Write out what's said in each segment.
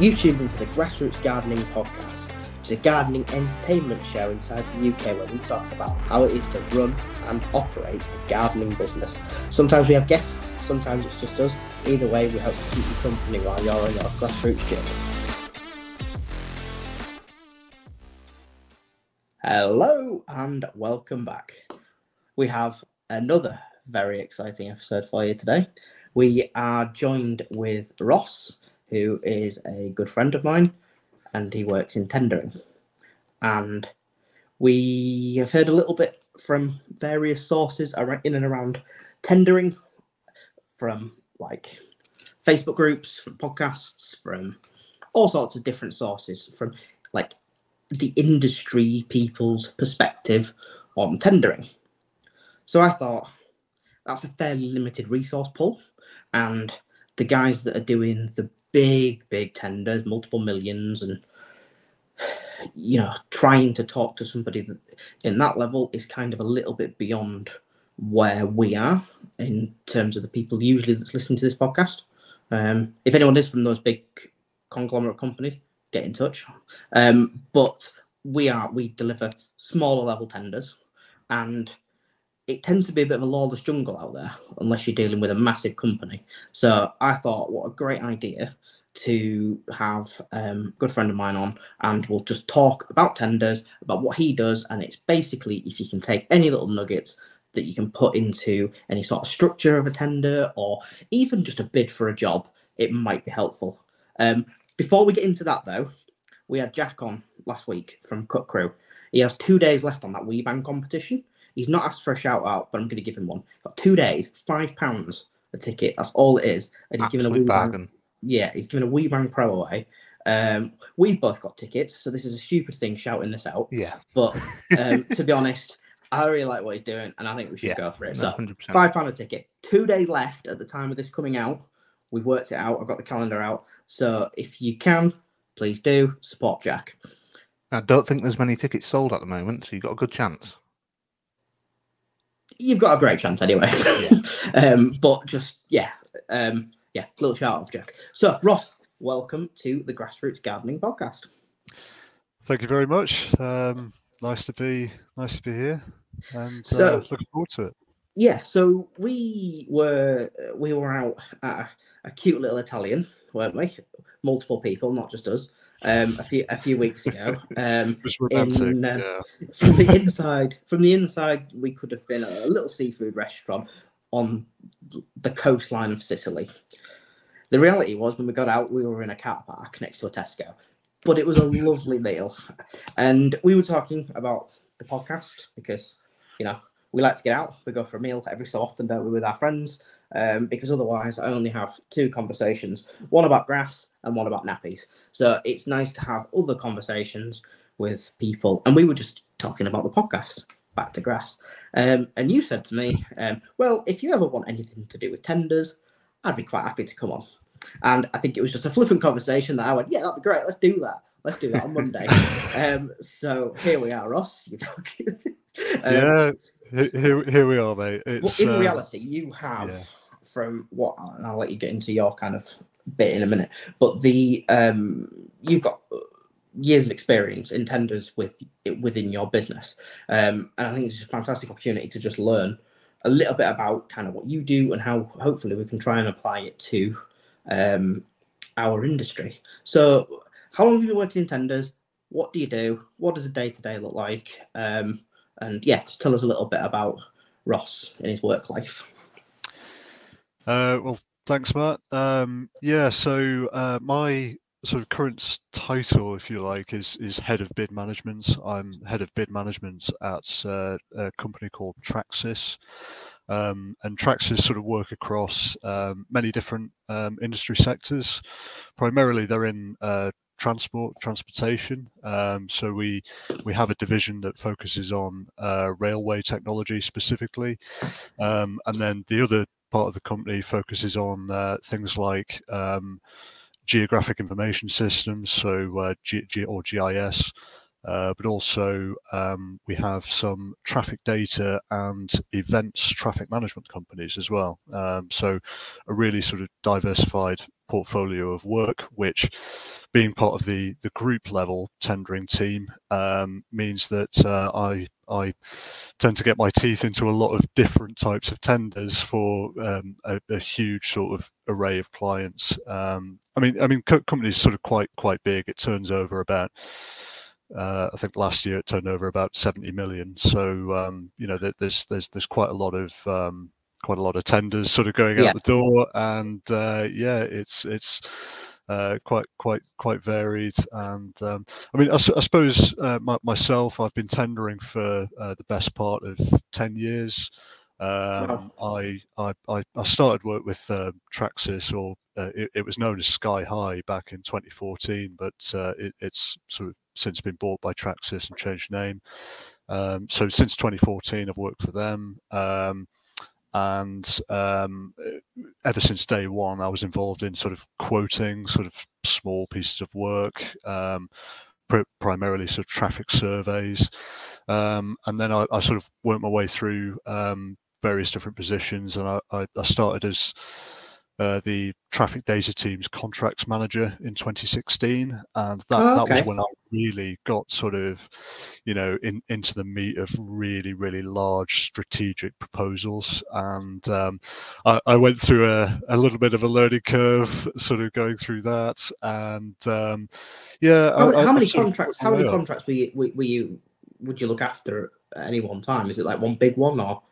You tuned into the Grassroots Gardening Podcast, which is a gardening entertainment show inside the UK where we talk about how it is to run and operate a gardening business. Sometimes we have guests, sometimes it's just us. Either way, we hope to keep you company while you're on your grassroots journey. Hello and welcome back. We have another very exciting episode for you today. We are joined with Ross, who is a good friend of mine, and he works in tendering. And we have heard a little bit from various sources in and around tendering, from like Facebook groups, from podcasts, from all sorts of different sources, from like the industry people's perspective on tendering. So I thought that's a fairly limited resource pool, and the guys that are doing the big, big tenders, multiple millions, and you know, trying to talk to somebody that in that level is kind of a little bit beyond where we are in terms of the people usually that's listening to this podcast. Um, if anyone is from those big conglomerate companies, get in touch. Um, but we are we deliver smaller level tenders, and it tends to be a bit of a lawless jungle out there unless you're dealing with a massive company. So I thought, what a great idea to have um, a good friend of mine on, and we'll just talk about tenders, about what he does, and it's basically if you can take any little nuggets that you can put into any sort of structure of a tender or even just a bid for a job, it might be helpful. Um, before we get into that, though, we had Jack on last week from Cut Crew. He has two days left on that Weibang competition. He's not asked for a shout out, but I'm going to give him one. Got two days, five pounds a ticket. That's all it is, and he's Absolute given a wee bargain. Yeah, he's given a Weibang Pro away. Um, we've both got tickets, so this is a stupid thing shouting this out. Yeah, But um, to be honest, I really like what he's doing, and I think we should Yeah, go for it. So hundred percent. five pound a ticket. Two days left at the time of this coming out. We've worked it out. I've got the calendar out. So if you can, please do support Jack. I don't think there's many tickets sold at the moment, so you've got a good chance. You've got a great chance anyway. Yeah. um, but just yeah, um, yeah, little shout out of Jack. So Ross, welcome to the Grassroots Gardening Podcast. Thank you very much. Um, nice to be nice to be here, and So- uh, looking forward to it. Yeah, so we were we were out at a, a cute little Italian, weren't we? Multiple people, not just us. Um, a few a few weeks ago. Um, in, uh, yeah. from the inside, from the inside, we could have been a little seafood restaurant on the coastline of Sicily. The reality was, when we got out, we were in a car park next to a Tesco, but it was a lovely meal, and we were talking about the podcast because, you know, we like to get out. We go for a meal every so often, don't we, with our friends? Um, because otherwise, I only have two conversations: one about grass and one about nappies. So it's nice to have other conversations with people. And we were just talking about the podcast, back to grass. Um, and you said to me, um, well, if you ever want anything to do with tenders, I'd be quite happy to come on. And I think it was just a flippant conversation that I went, yeah, that'd be great. Let's do that. Let's do that on Monday. um, so here we are, Ross. You um, yeah, here, here we are, mate. well, It's in um, reality, you have yeah. From what, and I'll let you get into your kind of bit in a minute. But the um, you've got years of experience in tenders with within your business, um, and I think it's a fantastic opportunity to just learn a little bit about kind of what you do and how hopefully we can try and apply it to um, our industry. So, how long have you been working in tenders? What do you do? What does a day to day look like? Um, and yeah, just tell us a little bit about Ross and his work life. Uh, well, thanks, Matt. Um, yeah, so uh, my sort of current title, if you like, is is head of bid management. I'm head of bid management at uh, a company called Tracsis. Um, and Tracsis sort of work across um, many different um, industry sectors. Primarily, they're in uh, transport, transportation. Um, so we we have a division that focuses on uh, railway technology specifically, um, and then the other part of the company focuses on uh, things like um, geographic information systems, so uh, G- G- or GIS, uh, but also um, we have some traffic data and events traffic management companies as well. Um, so a really sort of diversified portfolio of work, which, being part of the the group level tendering team, um, means that uh, I I tend to get my teeth into a lot of different types of tenders for um, a, a, huge sort of array of clients. Um, I mean, I mean, co- companies sort of quite quite big. It turns over about. Uh, I think last year it turned over about 70 million. So um, you know, there's there's there's quite a lot of um, quite a lot of tenders sort of going out the door, and uh, yeah, it's it's uh, quite quite quite varied. And um, I mean, I, I suppose uh, my, myself, I've been tendering for uh, the best part of ten years. Um, I, I I started work with uh, Tracsis, or uh, it, it, was known as Sky High back in 2014, but uh, it, it's sort of since been bought by Tracsis and changed name. Um, so since 2014, I've worked for them. Um, and um, ever since day one, I was involved in sort of quoting sort of small pieces of work, um, pr- primarily sort of traffic surveys, um, and then I, I, sort of worked my way through um, various different positions, and I, I, I started as uh, the traffic data team's contracts manager in 2016, and that, oh, okay. that was when I really got sort of, you know, in, into the meat of really really large strategic proposals, and um, I, I, went through a, a little bit of a learning curve, sort of going through that, and um, yeah. How, I, how many contracts? How many contracts were you, were you would you look after at any one time? Is it like one big one, or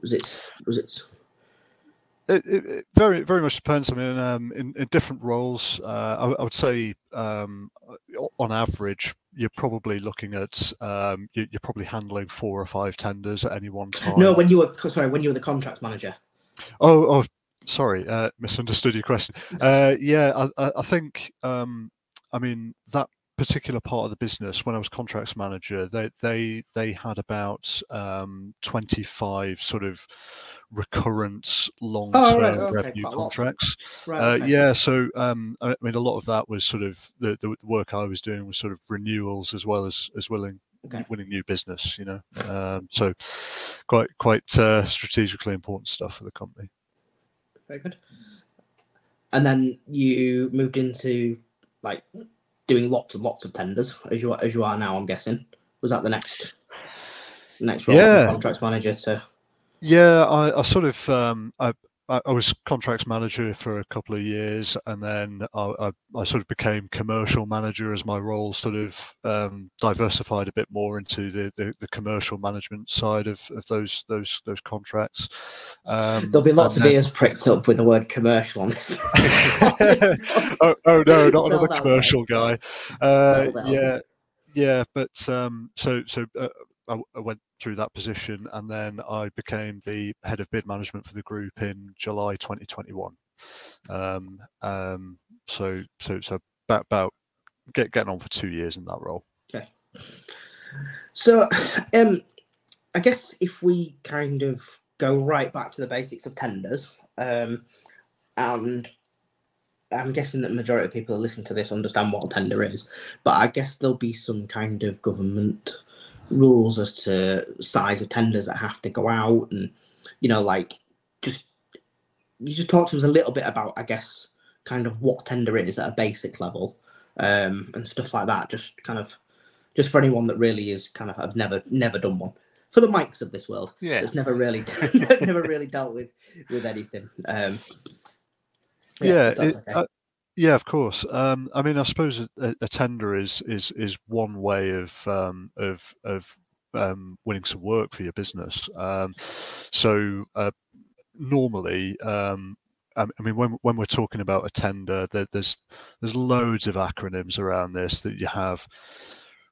was it was it? It, it, very very much depends. I mean, um, in, in, different roles, uh, I, I, would say um, on average, you're probably looking at um, you, are probably handling four or five tenders at any one time. No, when you were sorry, when you were the contract manager. Oh, oh, sorry, uh, misunderstood your question. Uh, yeah, I, I think um, I mean that particular part of the business when I was contracts manager, they they they had about um, 25 sort of recurrent long-term oh, right, okay, revenue contracts. Right, uh. Yeah, so um, I mean, a lot of that was sort of the, the work I was doing was sort of renewals as well as as willing okay. winning new business. You know, um, so quite quite uh, strategically important stuff for the company. Very good. And then you moved into like doing lots and lots of tenders as you are, as you are now. I'm guessing was that the next next role yeah. contracts manager to. Yeah, I, I sort of um, I I was contracts manager for a couple of years, and then I, I, I, sort of became commercial manager as my role sort of um, diversified a bit more into the, the, the, commercial management side of, of those those those contracts. Um, There'll be lots of then... ears pricked up with the word commercial on oh, oh, no, not another commercial guy. Uh, yeah, yeah, but um, so so uh, I, went through that position, and then I became the head of bid management for the group in July 2021. Um, um, so so so about, about get, getting on for two years in that role. Okay. So, um, I guess if we kind of go right back to the basics of tenders, um, and I'm guessing that the majority of people who listen to this understand what a tender is, but I guess there'll be some kind of government rules as to size of tenders that have to go out and you know like just you just talk to us a little bit about i guess kind of what tender is at a basic level um, and stuff like that. Just kind of just for anyone that really is kind of I've never never done one. For the mics of this world yeah. that's never really never really dealt with with anything. Um, yeah, yeah it, okay. Yeah, of course. Um, I mean, I suppose a, a, tender is is is one way of um, of of um, winning some work for your business. Um, so uh, normally, um, I mean, when when we're talking about a tender, there, there's there's loads of acronyms around this that you have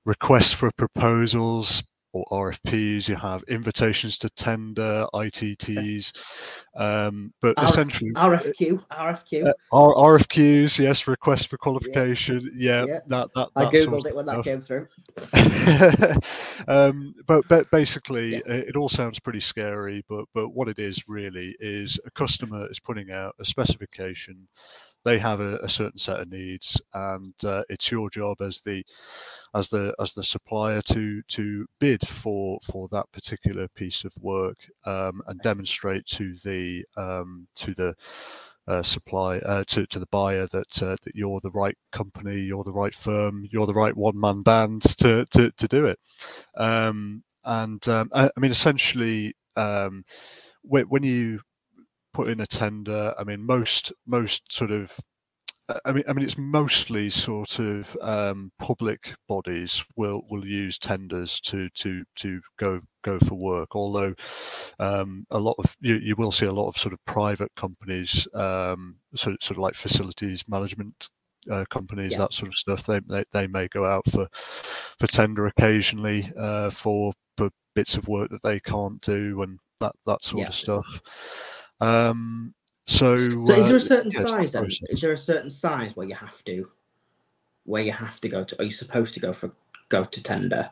requests for proposals, or RFPs, you have invitations to tender, ITTs, um, but R- essentially RFQ, RFQ, uh, R- RFQs, yes, request for qualification, yeah, yeah, yeah. that that. I googled it when that came through. um, but but basically, yeah. it, it all sounds pretty scary, but but what it is really is a customer is putting out a specification they have a, a certain set of needs, and uh, it's your job as the as the as the supplier to to bid for for that particular piece of work um, and demonstrate to the um, to the uh, supply uh, to to the buyer that uh, that you're the right company, you're the right firm, you're the right one man band to to to do it. Um, and um, I, I, mean, essentially, um, when, when you put in a tender, I mean, most most sort of I mean, I mean, it's mostly sort of um, public bodies will will use tenders to to to go go for work. Although um, a lot of you, you will see a lot of sort of private companies, um, sort sort of like facilities management uh, companies, yeah. that sort of stuff. They, they they may go out for for tender occasionally uh, for for bits of work that they can't do and that that sort yeah. of stuff. Um, so, so is there a uh, certain size then? Is there a certain size where you have to, where you have to go to? Are you supposed to go for go to tender?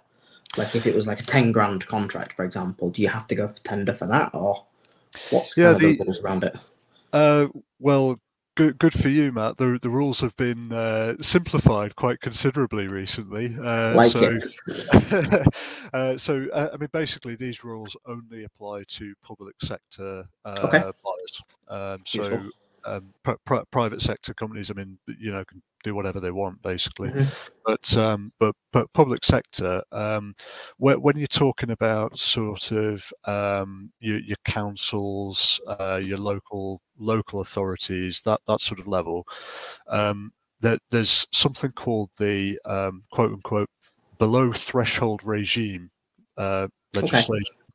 Like if it was like a ten grand contract, for example, do you have to go for tender for that, or what's yeah, the, the rules around it? Uh, well, good good for you, Matt. The the rules have been uh, simplified quite considerably recently. Uh, like so, uh, so uh, I mean, basically, these rules only apply to public sector uh, okay. buyers. Um, so um, pr- pr- private sector companies, I mean, you know, can do whatever they want basically. Mm-hmm. But um, but but public sector, um, when, when, you're talking about sort of um, your, your, councils, uh, your local local authorities, that that sort of level, um, there, there's something called the um, quote unquote below threshold regime uh, legislation. Okay.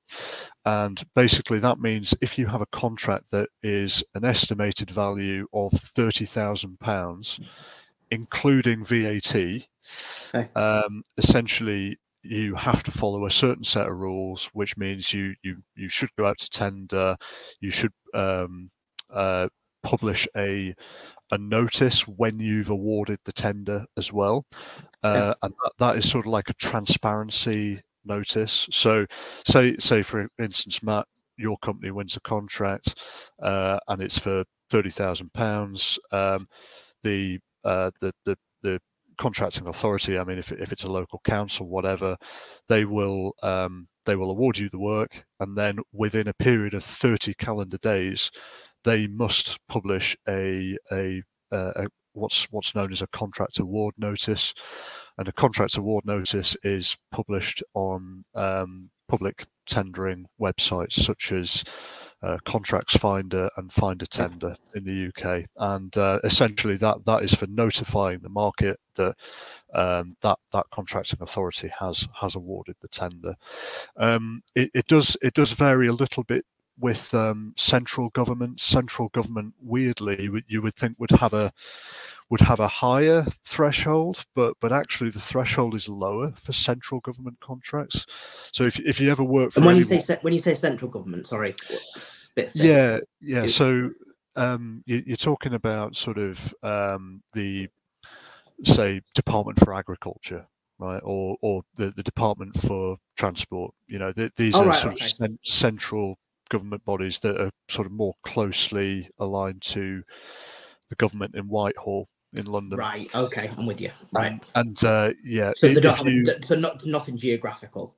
And basically, that means if you have a contract that is an estimated value of thirty thousand pounds, including VAT, okay. um, essentially you have to follow a certain set of rules, which means you you you should go out to tender, you should um, uh, publish a a notice when you've awarded the tender as well, uh, yeah. and that, that is sort of like a transparency notice. So, say say for instance, Matt, your company wins a contract, uh, and it's for thirty thousand um, pounds. The uh, the the the contracting authority. I mean, if if it's a local council, whatever, they will um, they will award you the work, and then within a period of thirty calendar days, they must publish a a, a what's what's known as a contract award notice, and a contract award notice is published on um, public tendering websites such as uh, Contracts Finder and Find a Tender in the UK, and uh, essentially that that is for notifying the market that um, that that contracting authority has has awarded the tender. Um, it, it, does it does vary a little bit with um, central government. Central government, weirdly, you would think would have a would have a higher threshold, but but actually the threshold is lower for central government contracts. So if if you ever work for and when anyone, you say when you say central government, sorry, yeah, yeah. So um, you, are talking about sort of um, the say Department for Agriculture, right, or or the, the Department for Transport. You know, the, these oh, are right, sort okay. of cent- central government bodies that are sort of more closely aligned to the government in Whitehall in London. Right. Okay, I'm with you. Right. And, and uh, yeah, so, they don't have, you, so not nothing geographical.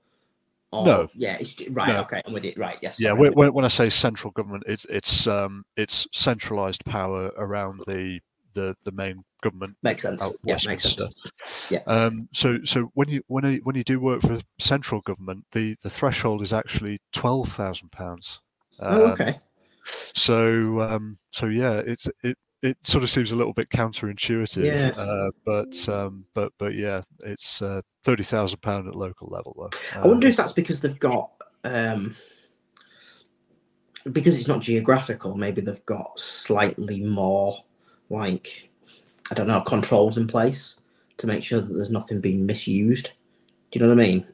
Or, no. Yeah. right. No. Okay. I'm with it. Right. Yes. Yeah. When, when I say central government, it's it's um it's centralised power around the the the main government. Makes sense. Yeah, makes sense. Yeah. Um, so so when you when you, when you do work for central government, the the threshold is actually twelve thousand pounds. Um, oh, okay. So um, so yeah, it's it it sort of seems a little bit counterintuitive. Yeah. Uh, but um, but but yeah, it's uh, thirty thousand pound at local level though. I wonder if um, that's because they've got um, because it's not geographical. Maybe they've got slightly more like I don't know controls in place to make sure that there's nothing being misused. Do you know what I mean?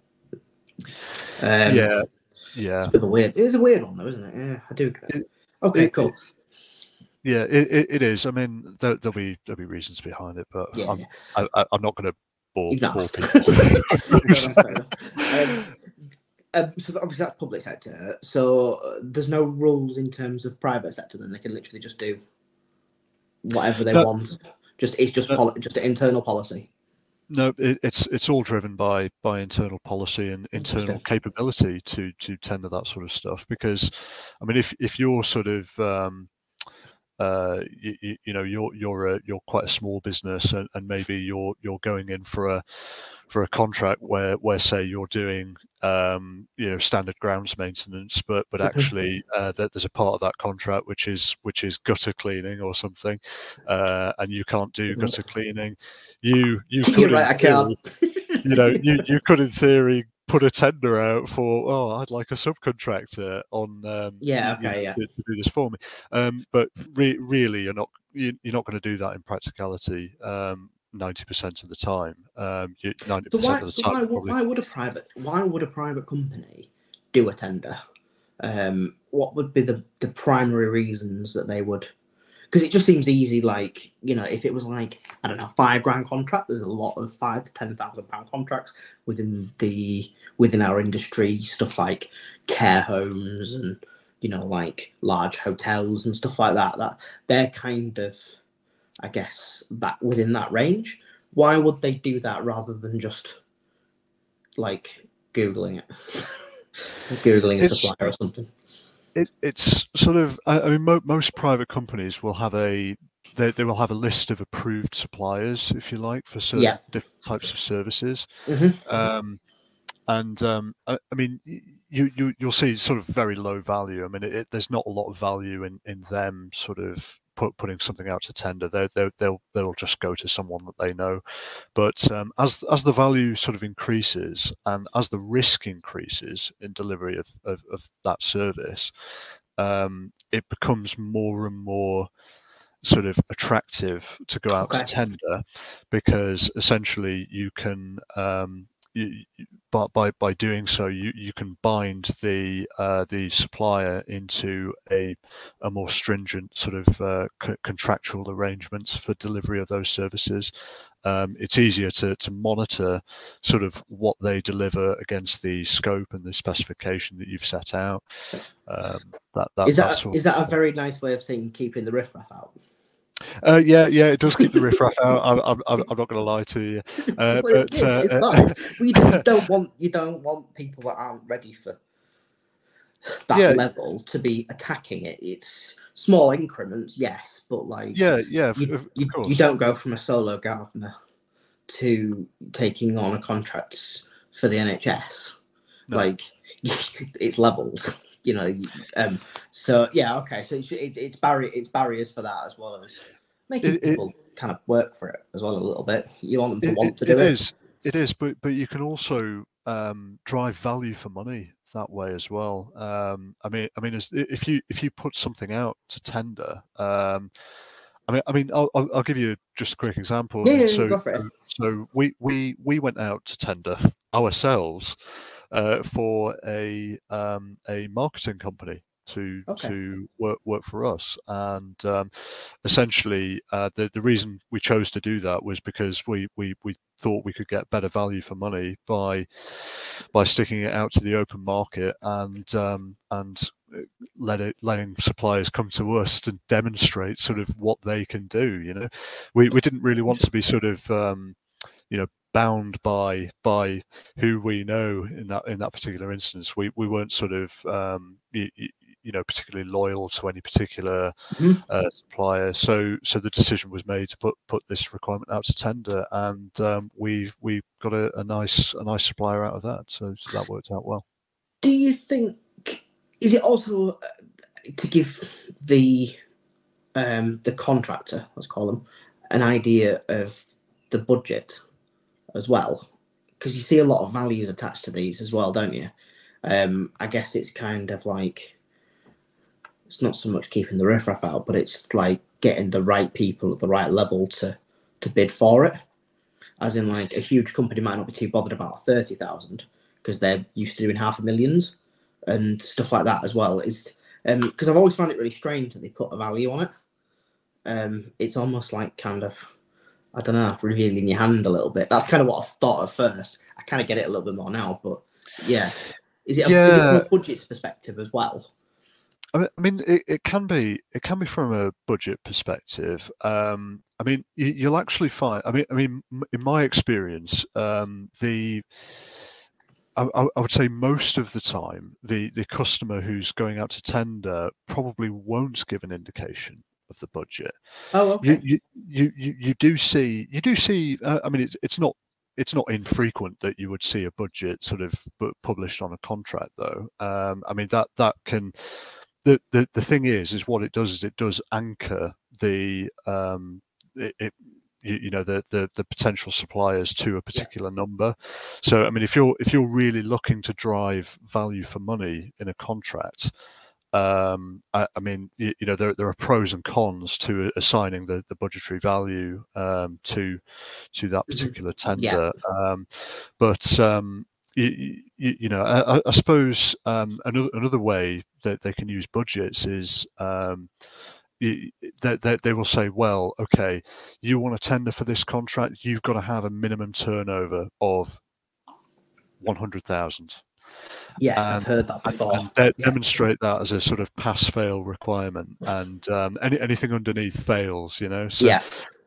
Um, yeah, yeah. It's a bit of a weird. It is a weird one though, isn't it? Yeah, I do. It, okay, it, cool. It, yeah, it, it is. I mean, there, will be there'll be reasons behind it, but yeah, I'm, yeah. I, am not going to bore, bore people. um, um, so obviously that's public sector. So there's no rules in terms of private sector. Then they can literally just do whatever they no, want. Just it's just no, poli- just an internal policy. No, it, it's it's all driven by by internal policy and internal capability to to tender that sort of stuff. Because, I mean, if if you're sort of um, uh, you, you, know you're you're a, you're quite a small business and, and maybe you're you're going in for a for a contract where where say you're doing um, you know standard grounds maintenance, but but mm-hmm. actually uh, there's a part of that contract which is which is gutter cleaning or something, uh, and you can't do mm-hmm. gutter cleaning. You you could right, I can't. you know you you could in theory put a tender out for oh i'd like a subcontractor on um, yeah okay yeah. to, to, do this for me. Um, but re- really you're not you, are not going to do that in practicality um, 90% of the time. Um, 90% why, of the so time why, probably... why, would a private why would a private company do a tender? Um, what would be the, the primary reasons that they would because it just seems easy. Like you know, if it was like I don't know, five grand contract, there's a lot of five to ten thousand pound contracts within the within our industry. Stuff like care homes and you know, like large hotels and stuff like that. That they're kind of, I guess, that within that range. Why would they do that rather than just like googling it, googling a it's, supplier or something? It, it's sort of I, I mean mo- most private companies will have a they, they will have a list of approved suppliers if you like for certain yeah. different types of services mm-hmm. um, and um, I, I, mean you, you you'll see sort of very low value i mean it, it, there's not a lot of value in in them sort of put, putting something out to tender, they they they'll they'll just go to someone that they know. But um, as as the value sort of increases and as the risk increases in delivery of of, of that service, um, it becomes more and more sort of attractive to go out okay. to tender because essentially you can um, you, but by by doing so, you, you can bind the uh, the supplier into a a more stringent sort of uh, c- contractual arrangements for delivery of those services. Um, it's easier to to monitor sort of what they deliver against the scope and the specification that you've set out. Um, that, that, is that, is that a very nice way of saying keeping the riffraff out? Uh, yeah, yeah, it does keep the riffraff out. I'm, I'm, I'm not going to lie to you, uh, well, but uh, you don't want you don't want people that aren't ready for that yeah. level to be attacking it. It's small increments, yes, but like yeah, yeah, you, of, you, you don't go from a solo gardener to taking on a contract for the NHS. No. Like it's levels you know. Um, so yeah, okay. So it's it's, it's barrier it's barriers for that as well as making it, people it, kind of work for it as well a little bit. You want them to it, want to do it. It is. It is, but but you can also um, drive value for money that way as well. Um, I mean, I mean, if you if you put something out to tender, um, I mean, I mean, I'll, I'll, give you just a quick example. Yeah, so, go for it. So we we we went out to tender ourselves uh, for a um, a marketing company to okay. to work work for us. And um, essentially, uh, the the reason we chose to do that was because we we we thought we could get better value for money by by sticking it out to the open market and um, and uh, let it letting suppliers come to us to demonstrate sort of what they can do. You know, we we didn't really want to be sort of um, you know bound by by who we know in that in that particular instance. We we weren't sort of um, you, you, know particularly loyal to any particular mm-hmm. uh, supplier. So so the decision was made to put put this requirement out to tender, and um, we we got a, a, nice a nice supplier out of that. So, so that worked out well. Do you think is it also uh, to give the um, the contractor, let's call them, an idea of the budget as well, because you see a lot of values attached to these as well, don't you? Um, I guess it's kind of like it's not so much keeping the riffraff out, but it's like getting the right people at the right level to to bid for it. As in, like a huge company might not be too bothered about thirty thousand because they're used to doing half a millions and stuff like that as well. Is because um, I've always found it really strange that they put a value on it. Um, it's almost like kind of I don't know, revealing your hand a little bit. That's kind of what I thought at first. I kind of get it a little bit more now, but yeah. Is it, a, yeah. is it from a budget perspective as well? I mean, it, it can be it can be from a budget perspective. Um, I mean, you, will actually find. I mean, I mean, in my experience, um, the I, I, would say most of the time, the the customer who's going out to tender probably won't give an indication of the budget. Oh, okay. You, you, you, you do see you do see. Uh, I mean, it's it's not it's not infrequent that you would see a budget sort of published on a contract, though. Um, I mean that that can. The, the the thing is, is what it does is it does anchor the um, it, it you, know the, the the potential suppliers to a particular number so i mean if you're if you're really looking to drive value for money in a contract um, I, I, mean, you, you, know, there, there are pros and cons to assigning the, the budgetary value um, to to that particular tender. Yeah. Um, but um, you, you, you, know, I, I suppose um, another another way that they can use budgets is. Um, that they, they will say, well, okay, you want to tender for this contract, you've got to have a minimum turnover of 100,000 Yes, and, I've heard that before. And yeah. demonstrate that as a sort of pass-fail requirement, and um, any, anything underneath fails. You know. So, yeah.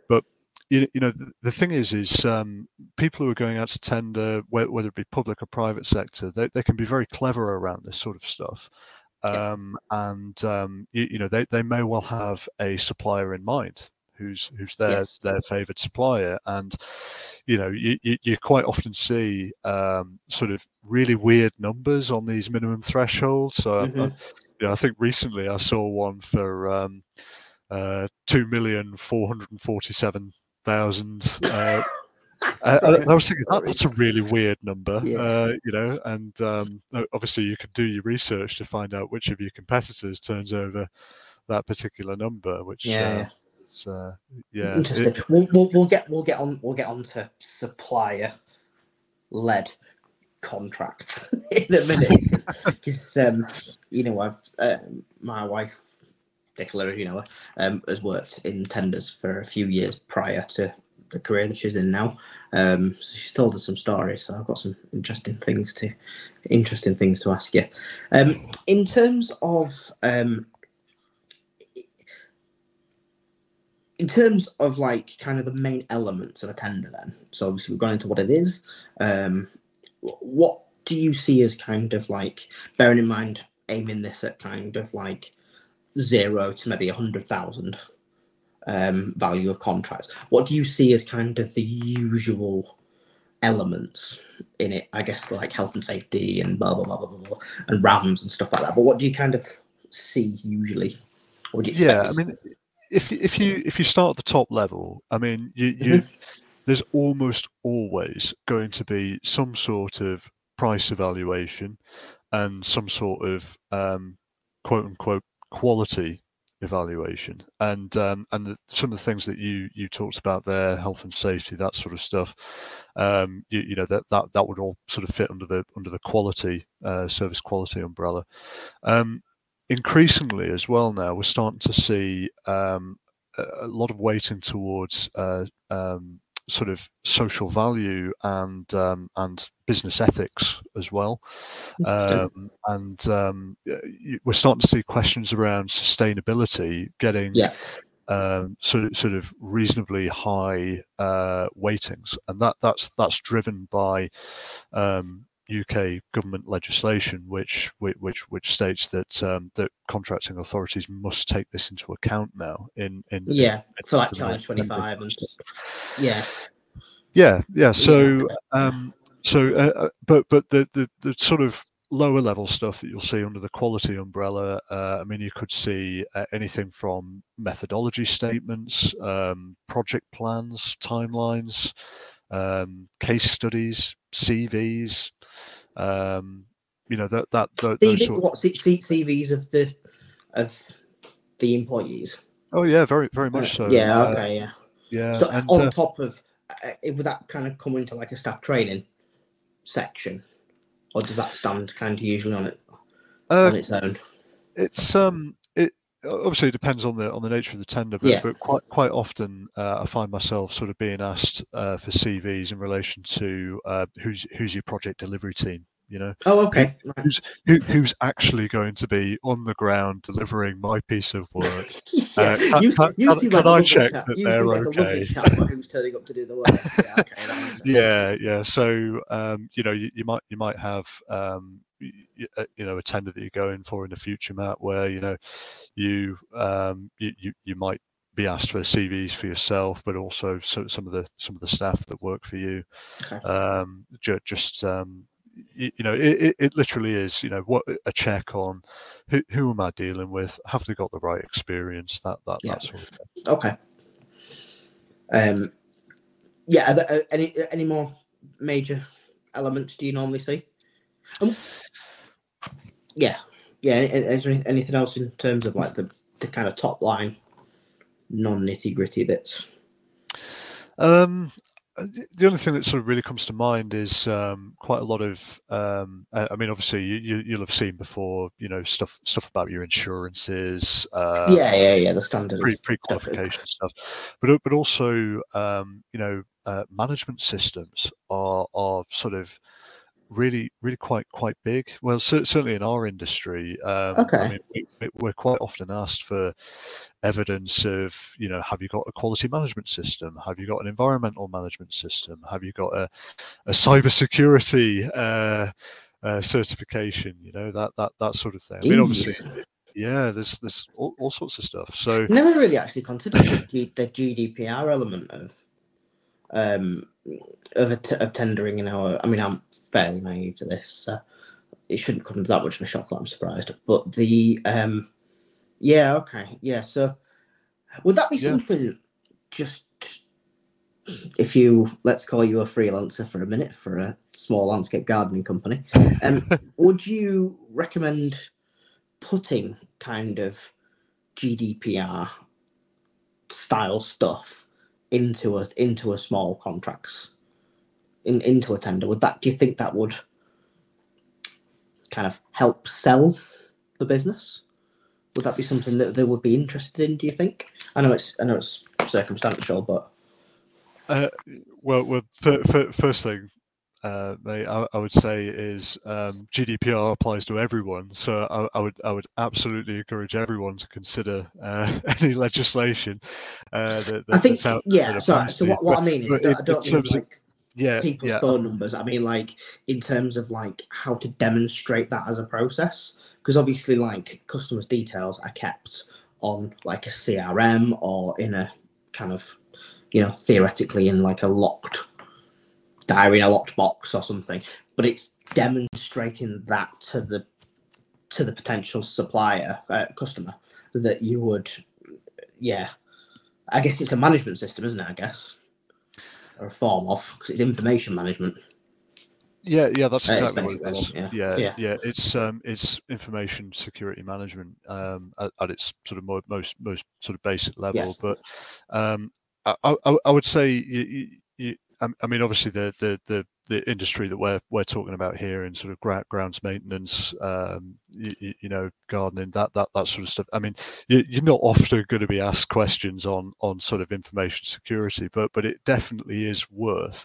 But you, you know the, the thing is, is um, people who are going out to tender, whether it be public or private sector, they, they can be very clever around this sort of stuff. Um, yeah. and um, you, you, know they, they may well have a supplier in mind who's who's their yes. their favored supplier and you know you, you, quite often see um, sort of really weird numbers on these minimum thresholds so mm-hmm. I, you know, I think recently I saw one for um, uh, two million four hundred and forty seven thousand uh, I, I, was thinking that, that's a really weird number, yeah. uh, you know, and um, obviously you can do your research to find out which of your competitors turns over that particular number, which yeah, uh, it's uh, yeah. Interesting. It, we'll, we'll, we'll get we'll get on we'll get on to supplier led contracts in a minute because um, you know I've uh, my wife Nicola, as you know, um, has worked in tenders for a few years prior to the career that she's in now. Um, so she's told us some stories, so I've got some interesting things to interesting things to ask you. Um, in terms of um, in terms of like kind of the main elements of a tender then so obviously we've gone into what it is um what do you see as kind of like bearing in mind aiming this at kind of like zero to maybe a hundred thousand um value of contracts what do you see as kind of the usual elements in it? I guess like health and safety and blah blah blah blah blah, blah and rams and stuff like that but what do you kind of see usually? Yeah i mean if if you if you start at the top level, I mean, you, you mm-hmm. there's almost always going to be some sort of price evaluation and some sort of um, quote unquote quality evaluation and um, and the, some of the things that you you talked about there health and safety that sort of stuff um, you, you know that, that that would all sort of fit under the under the quality uh, service quality umbrella um, increasingly as well now we're starting to see um, a lot of weighting towards uh, um, sort of social value and um, and business ethics as well, um, and um, we're starting to see questions around sustainability getting yeah. Um, sort of sort of reasonably high uh, weightings, and that that's that's driven by um, UK government legislation, which which which states that um, that contracting authorities must take this into account now. In in yeah, in, so like Challenge Twenty Five and yeah, yeah, yeah. So um, so uh, uh, but but the, the the sort of lower level stuff that you'll see under the quality umbrella. Uh, I mean, you could see uh, anything from methodology statements, um, project plans, timelines, um, case studies, CVs, um, you know that that, that CV, those sort what CVs of the of the employees. Oh yeah, very very much so. Yeah. Uh, okay. Yeah. Yeah. So and, on uh, top of, uh, would that kind of come into like a staff training section, or does that stand kind of usually on it uh, on its own? It's um obviously it depends on the on the nature of the tender, but, yeah. but quite quite often uh, I find myself sort of being asked uh, for CVs in relation to uh, who's who's your project delivery team. You know, Oh, okay. Right. who's who, who's actually going to be on the ground delivering my piece of work? yeah. can- you, can- you can- seem can like a I check that they're like okay? who's turning up to do the work? Yeah, okay, that makes sense. yeah yeah so um you know you, you might you might have um uh, you know a tender that you're going for in the future matt where you know you um you you, you might be asked for cvs for yourself but also so, some of the some of the staff that work for you Okay. um just um you know it, it, it literally is you know what a check on who, who am i dealing with have they got the right experience that that, Yeah. that sort of thing Okay. Um, yeah. There, uh, any any more major elements do you normally see? Um, yeah. Yeah. Is there anything else in terms of like the, the kind of top line, non nitty gritty bits? Um, uh, the the only thing that sort of really comes to mind is um, quite a lot of. Um, I mean, obviously, you, you, you'll have seen before, you know, stuff stuff about your insurances, uh, yeah. Yeah. Yeah. The standard. pre pre qualification stuff, but but also, um, you know, uh, management systems are are sort of really really quite quite big. Well, cer- certainly in our industry, um, Okay. I mean, we, we're quite often asked for evidence of, you know, have you got a quality management system? Have you got an environmental management system? Have you got a a cybersecurity uh, uh, certification? You know, that that that sort of thing. I mean, obviously, yeah, there's there's all, all sorts of stuff. So Never really actually considered the, G- the GDPR element of um of, a t- of tendering in our. I mean, I'm fairly naive to this, so it shouldn't come as that much of a shock that I'm surprised. But the um, yeah, okay, yeah. So would that be Yeah. something just if you let's call you a freelancer for a minute for a small landscape gardening company? Um, would you recommend putting kind of GDPR style stuff into a into a small contracts in into a tender? Would that do you think that would kind of help sell the business? Would that be something that they would be interested in? Do you think? I know it's I know it's circumstantial, but Uh, well, well, fir- fir- first thing, uh, mate, I, I would say is um, GDPR applies to everyone. So I, I would I would absolutely encourage everyone to consider uh, any legislation uh, that, that I think that's out yeah. Sorry. So what, what But- I mean is that in- I don't mean terms of- like yeah, people's yeah, phone numbers. I mean, like in terms of like how to demonstrate that as a process, because obviously, like customers' details are kept on like a CRM or in a kind of, you know, theoretically in like a locked diary in a locked box or something. But it's demonstrating that to the to the potential supplier uh, customer that you would, yeah. I guess it's a management system, isn't it? I guess or a form of because it's information management. Yeah, yeah, that's Uh, exactly what it basically Yeah, yeah. yeah, It's um, it's information security management um, at, at its sort of mo- most most sort of basic level. But um, I, I, I would say you, I mean, obviously the the the the industry that we're we're talking about here in sort of grounds maintenance, um, you, you know, gardening, that that that sort of stuff. I mean, you, you're not often going to be asked questions on on sort of information security, but but it definitely is worth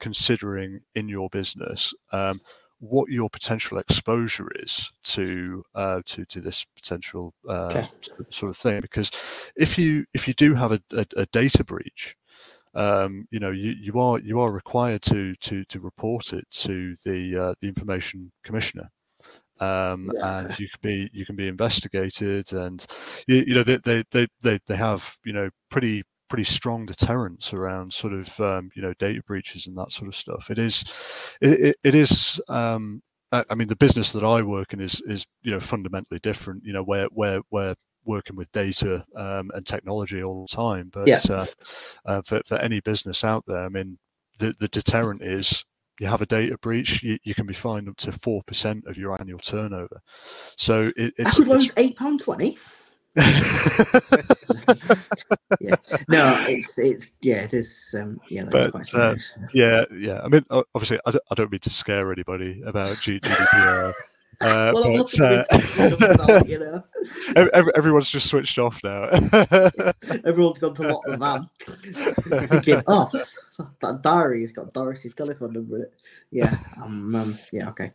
considering in your business um, what your potential exposure is to uh, to to this potential uh, Okay. sort- sort of thing. Because if you if you do have a, a, a data breach, um, you know you, you are you are required to to to report it to the uh, the information commissioner. Um, Yeah, and you can be you can be investigated, and you, you know they, they they they they have you know pretty pretty strong deterrence around sort of um, you know data breaches and that sort of stuff. It is it, it, it is um, I I mean the business that I work in is is you know fundamentally different. You know where where where working with data um, and technology all the time. But Yeah. uh, uh, for, for any business out there, I mean, the, the deterrent is you have a data breach, you, you can be fined up to 4% of your annual turnover. So it, I it's, could lose it's eight pound twenty. No, it's it's yeah, it is. Um, yeah, that's But, quite uh, yeah, yeah. I mean, obviously, I don't, I don't mean to scare anybody about GDPR. Uh, well, but, uh, you know, ev- ev- everyone's just switched off now. everyone's gone to lock the van, thinking, oh, that diary's got Doris's telephone number in it. Yeah. Um, um yeah, okay.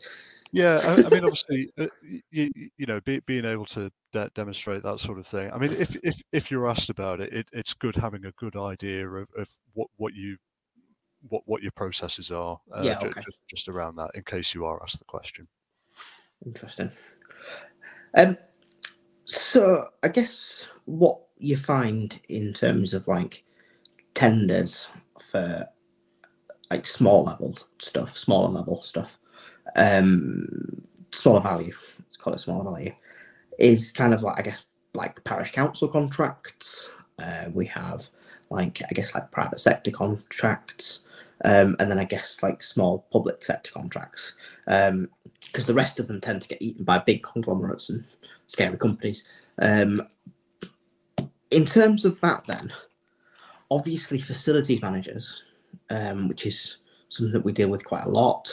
Yeah, I, I mean, obviously, uh, you, you know, be, being able to de- demonstrate that sort of thing. I mean, if if if you're asked about it, it it's good having a good idea of, of what what you what what your processes are. Uh, Yeah, okay. just just around that, in case you are asked the question. Interesting. Um, so I guess what you find in terms of like tenders for like small level stuff, smaller level stuff, um, smaller value, let's call it smaller value, is kind of like I guess like parish council contracts. Uh, we have like I guess like private sector contracts, um, and then I guess like small public sector contracts. Um, because the rest of them tend to get eaten by big conglomerates and scary companies. Um, in terms of that, then, obviously, facilities managers, um, which is something that we deal with quite a lot,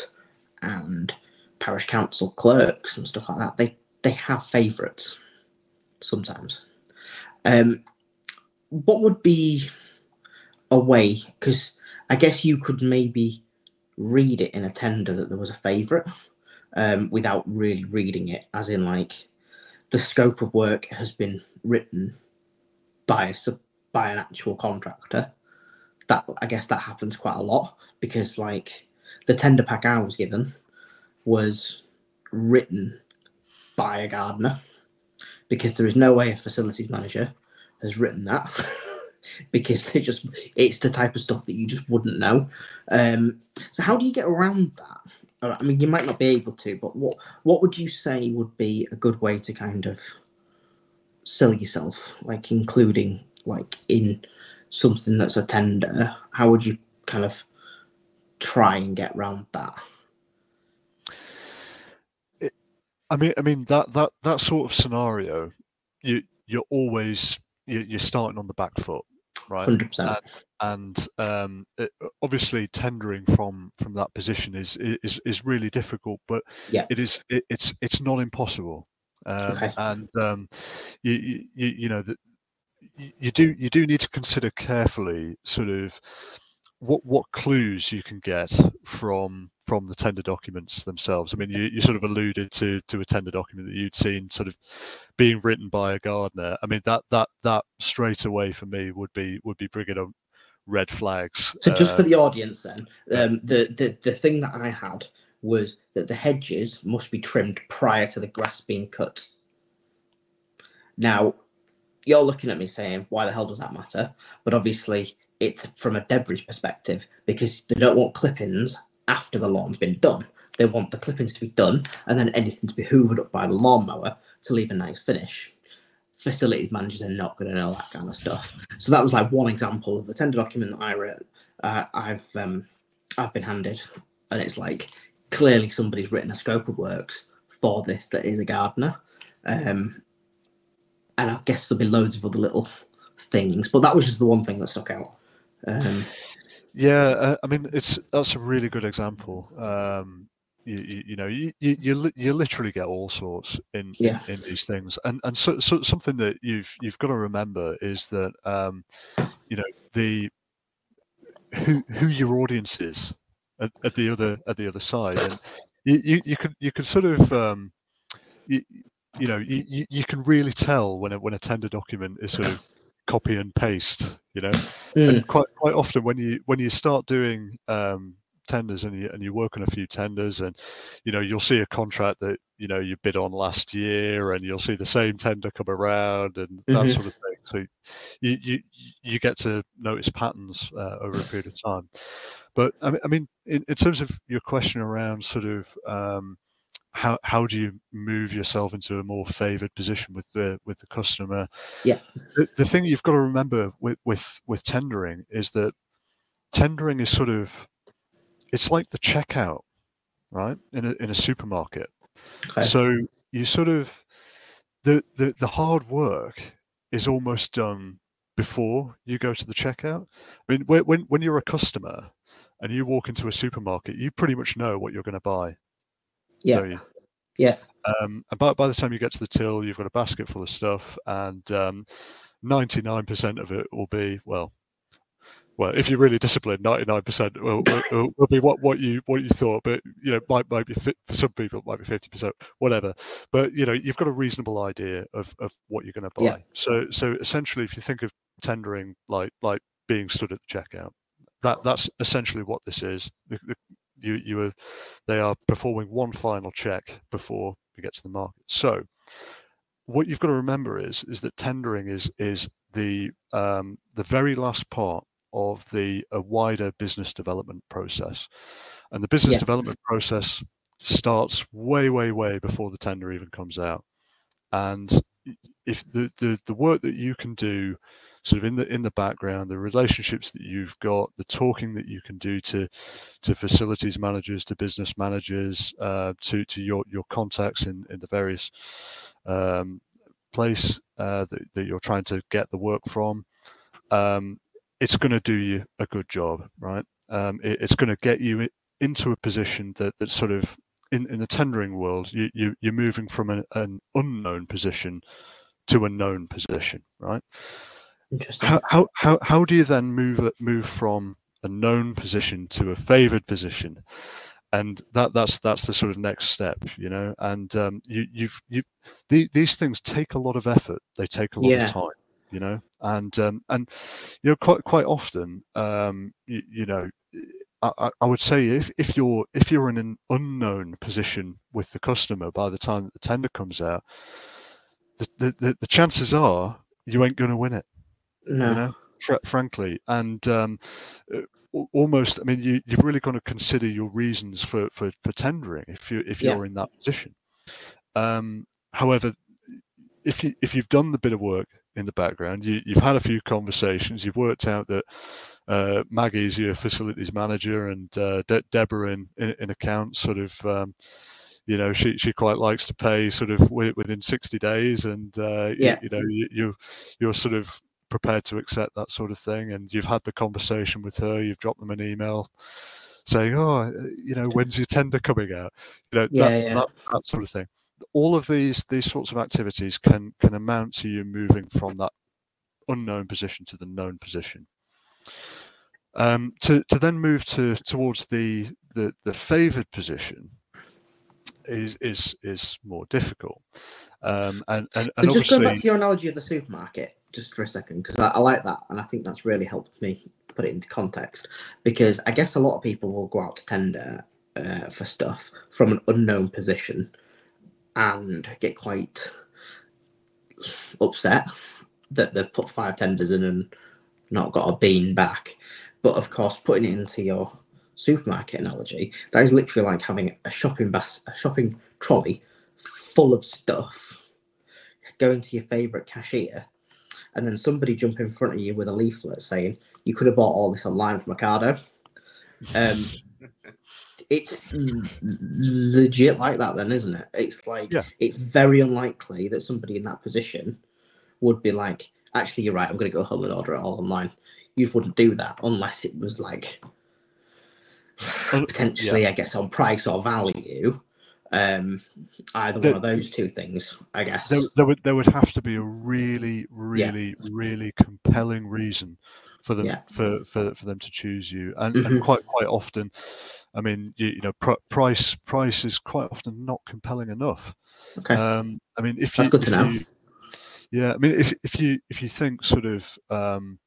and parish council clerks and stuff like that, they, they have favourites sometimes. Um, what would be a way? Because I guess you could maybe read it in a tender that there was a favourite um, without really reading it, as in like the scope of work has been written by a, by an actual contractor. That I guess that happens quite a lot because like the tender pack I was given was written by a gardener because there is no way a facilities manager has written that because they just it's the type of stuff that you just wouldn't know. Um, so how do you get around that? I mean, you might not be able to, but what what would you say would be a good way to kind of sell yourself, like including like in something that's a tender? How would you kind of try and get around that? I mean, I mean that that that sort of scenario, you you're always you're starting on the back foot, right? Hundred percent. and um, it, obviously tendering from from that position is is is really difficult, but Yeah. it is it, it's it's not impossible. Um, Okay. And um, you, you you know you do you do need to consider carefully sort of what what clues you can get from from the tender documents themselves. I mean, you, you sort of alluded to to a tender document that you'd seen sort of being written by a gardener. I mean, that that that straight away for me would be would be bringing up red flags. So just for Uh, the audience, then, um, the, the the thing that I had was that the hedges must be trimmed prior to the grass being cut. Now, you're looking at me saying, "Why the hell does that matter?" But obviously, it's from a debris perspective because they don't want clippings after the lawn's been done. They want the clippings to be done and then anything to be hoovered up by the lawnmower to leave a nice finish. Facilities managers are not going to know that kind of stuff. So that was like one example of the tender document that I wrote. Uh, I've um, I've been handed, and it's like clearly somebody's written a scope of works for this that is a gardener, um, and I guess there'll be loads of other little things, but that was just the one thing that stuck out. Um, Yeah, uh, I mean, it's that's a really good example. Um, you, you, you know, you, you you literally get all sorts in Yeah. in, in these things, and and so, so something that you've you've got to remember is that um, you know the who who your audience is at, at the other at the other side, and you you, you can you can sort of um, you, you know you, you- you can really tell when a, when a tender document is sort of copy and paste, you know? Mm, and quite quite often when you when you start doing um, tenders and you and you work on a few tenders and you know you'll see a contract that you know you bid on last year and you'll see the same tender come around and that Mhm. sort of thing. So you you you get to notice patterns uh, over a period of time. But i mean, I mean in, in terms of your question around sort of um, how how do you move yourself into a more favored position with the with the customer Yeah. the, the thing you've got to remember with with with tendering is that tendering is sort of it's like the checkout right in a in a supermarket okay. so you sort of the, the the hard work is almost done before you go to the checkout i mean when when, when you're a customer and you walk into a supermarket you pretty much know what you're going to buy yeah? Yeah. Um, and by, by the time you get to the till, you've got a basket full of stuff, and um, 99% of it will be, well, well, if you're really disciplined, 99% will, will, will, be what, what you what you thought, but you know, might might be fit for some people, it might be 50%, whatever. But you know, you've got a reasonable idea of, of what you're going to buy. Yeah. So so essentially, if you think of tendering like like being stood at the checkout, that that's essentially what this is. The, the, you you are they are performing one final check before we get to the market. So what you've got to remember is is that tendering is is the um, the very last part of the a wider business development process, and the business yeah. development process starts way way way before the tender even comes out, and if the the, the work that you can do sort of in the in the background the relationships that you've got the talking that you can do to to facilities managers to business managers uh, to to your your contacts in in the various um, place uh, that, that, you're trying to get the work from um, it's going to do you a good job right? Um, it, it's going to get you into a position that that's sort of in, in the tendering world you, you you're moving from an, an unknown position to a known position right Interesting. How, how, how, how do you then move move from a known position to a favored position? And that that's that's the sort of next step, you know. And um, you you've you the, these things take a lot of effort. They take a lot yeah. of time, you know. And um, and you know quite quite often, um, you, you know, I, I, would say if, if you're if you're in an unknown position with the customer by the time the tender comes out, the, the, the chances are you ain't going to win it. No. You know, fr- frankly, and um, almost, I mean, you, you've really got to consider your reasons for, for, for tendering if you if you're yeah. in that position. Um, however, if you if you've done the bit of work in the background, you, you've had a few conversations, you've worked out that uh, Maggie's your facilities manager and uh, De- Deborah in, in, in accounts sort of. Um, you know, she, she quite likes to pay sort of within 60 days and, uh, yeah. you, you know, you, you, you're sort of prepared to accept that sort of thing and you've had the conversation with her you've dropped them an email saying oh uh, you know when's your tender coming out? You know yeah, that, yeah. That, that sort of thing. All of these these sorts of activities can can amount to you moving from that unknown position to the known position. Um, to to then move to towards the the, the favored position is is is more difficult. Um, and and, and just going back to your analogy of the supermarket just for a second because I, I, like that and I think that's really helped me put it into context because I guess a lot of people will go out to tender uh, for stuff from an unknown position and get quite upset that they've put five tenders in and not got a bean back. But of course, putting it into your supermarket analogy, that is literally like having a shopping bus, a shopping trolley full of stuff, going to your favorite cashier and then somebody jump in front of you with a leaflet saying you could have bought all this online from Ocado. Um, it's legit like that, then, isn't it? It's like yeah. it's very unlikely that somebody in that position would be like, "Actually, you're right. I'm going to go home and order it all online." You wouldn't do that unless it was like potentially, yeah. I guess, on price or value um, either the, one of those two things, I guess. There, there, would there would have to be a really, really, yeah. really compelling reason for them yeah. for, for for them to choose you, and, mm-hmm. and quite quite often, I mean, you, you know, pr- price price is quite often not compelling enough. Okay. Um, I mean, if That's you, good to know. You, yeah, I mean, if if you if you think sort of, um,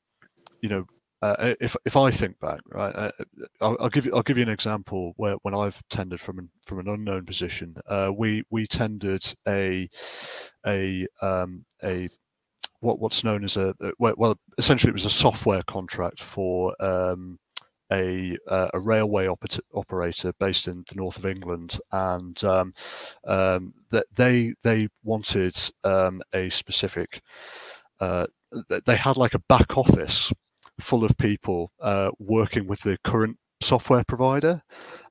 you know, uh, if if I think back, right, uh, I'll, I'll, give you I'll give you an example where when I've tendered from an from an unknown position, uh, we we tendered a a um, a what what's known as a well essentially it was a software contract for um, a uh, a railway operator based in the north of England, and um, um, that they they wanted um, a specific. Uh, they had like a back office full of people uh, working with the current software provider.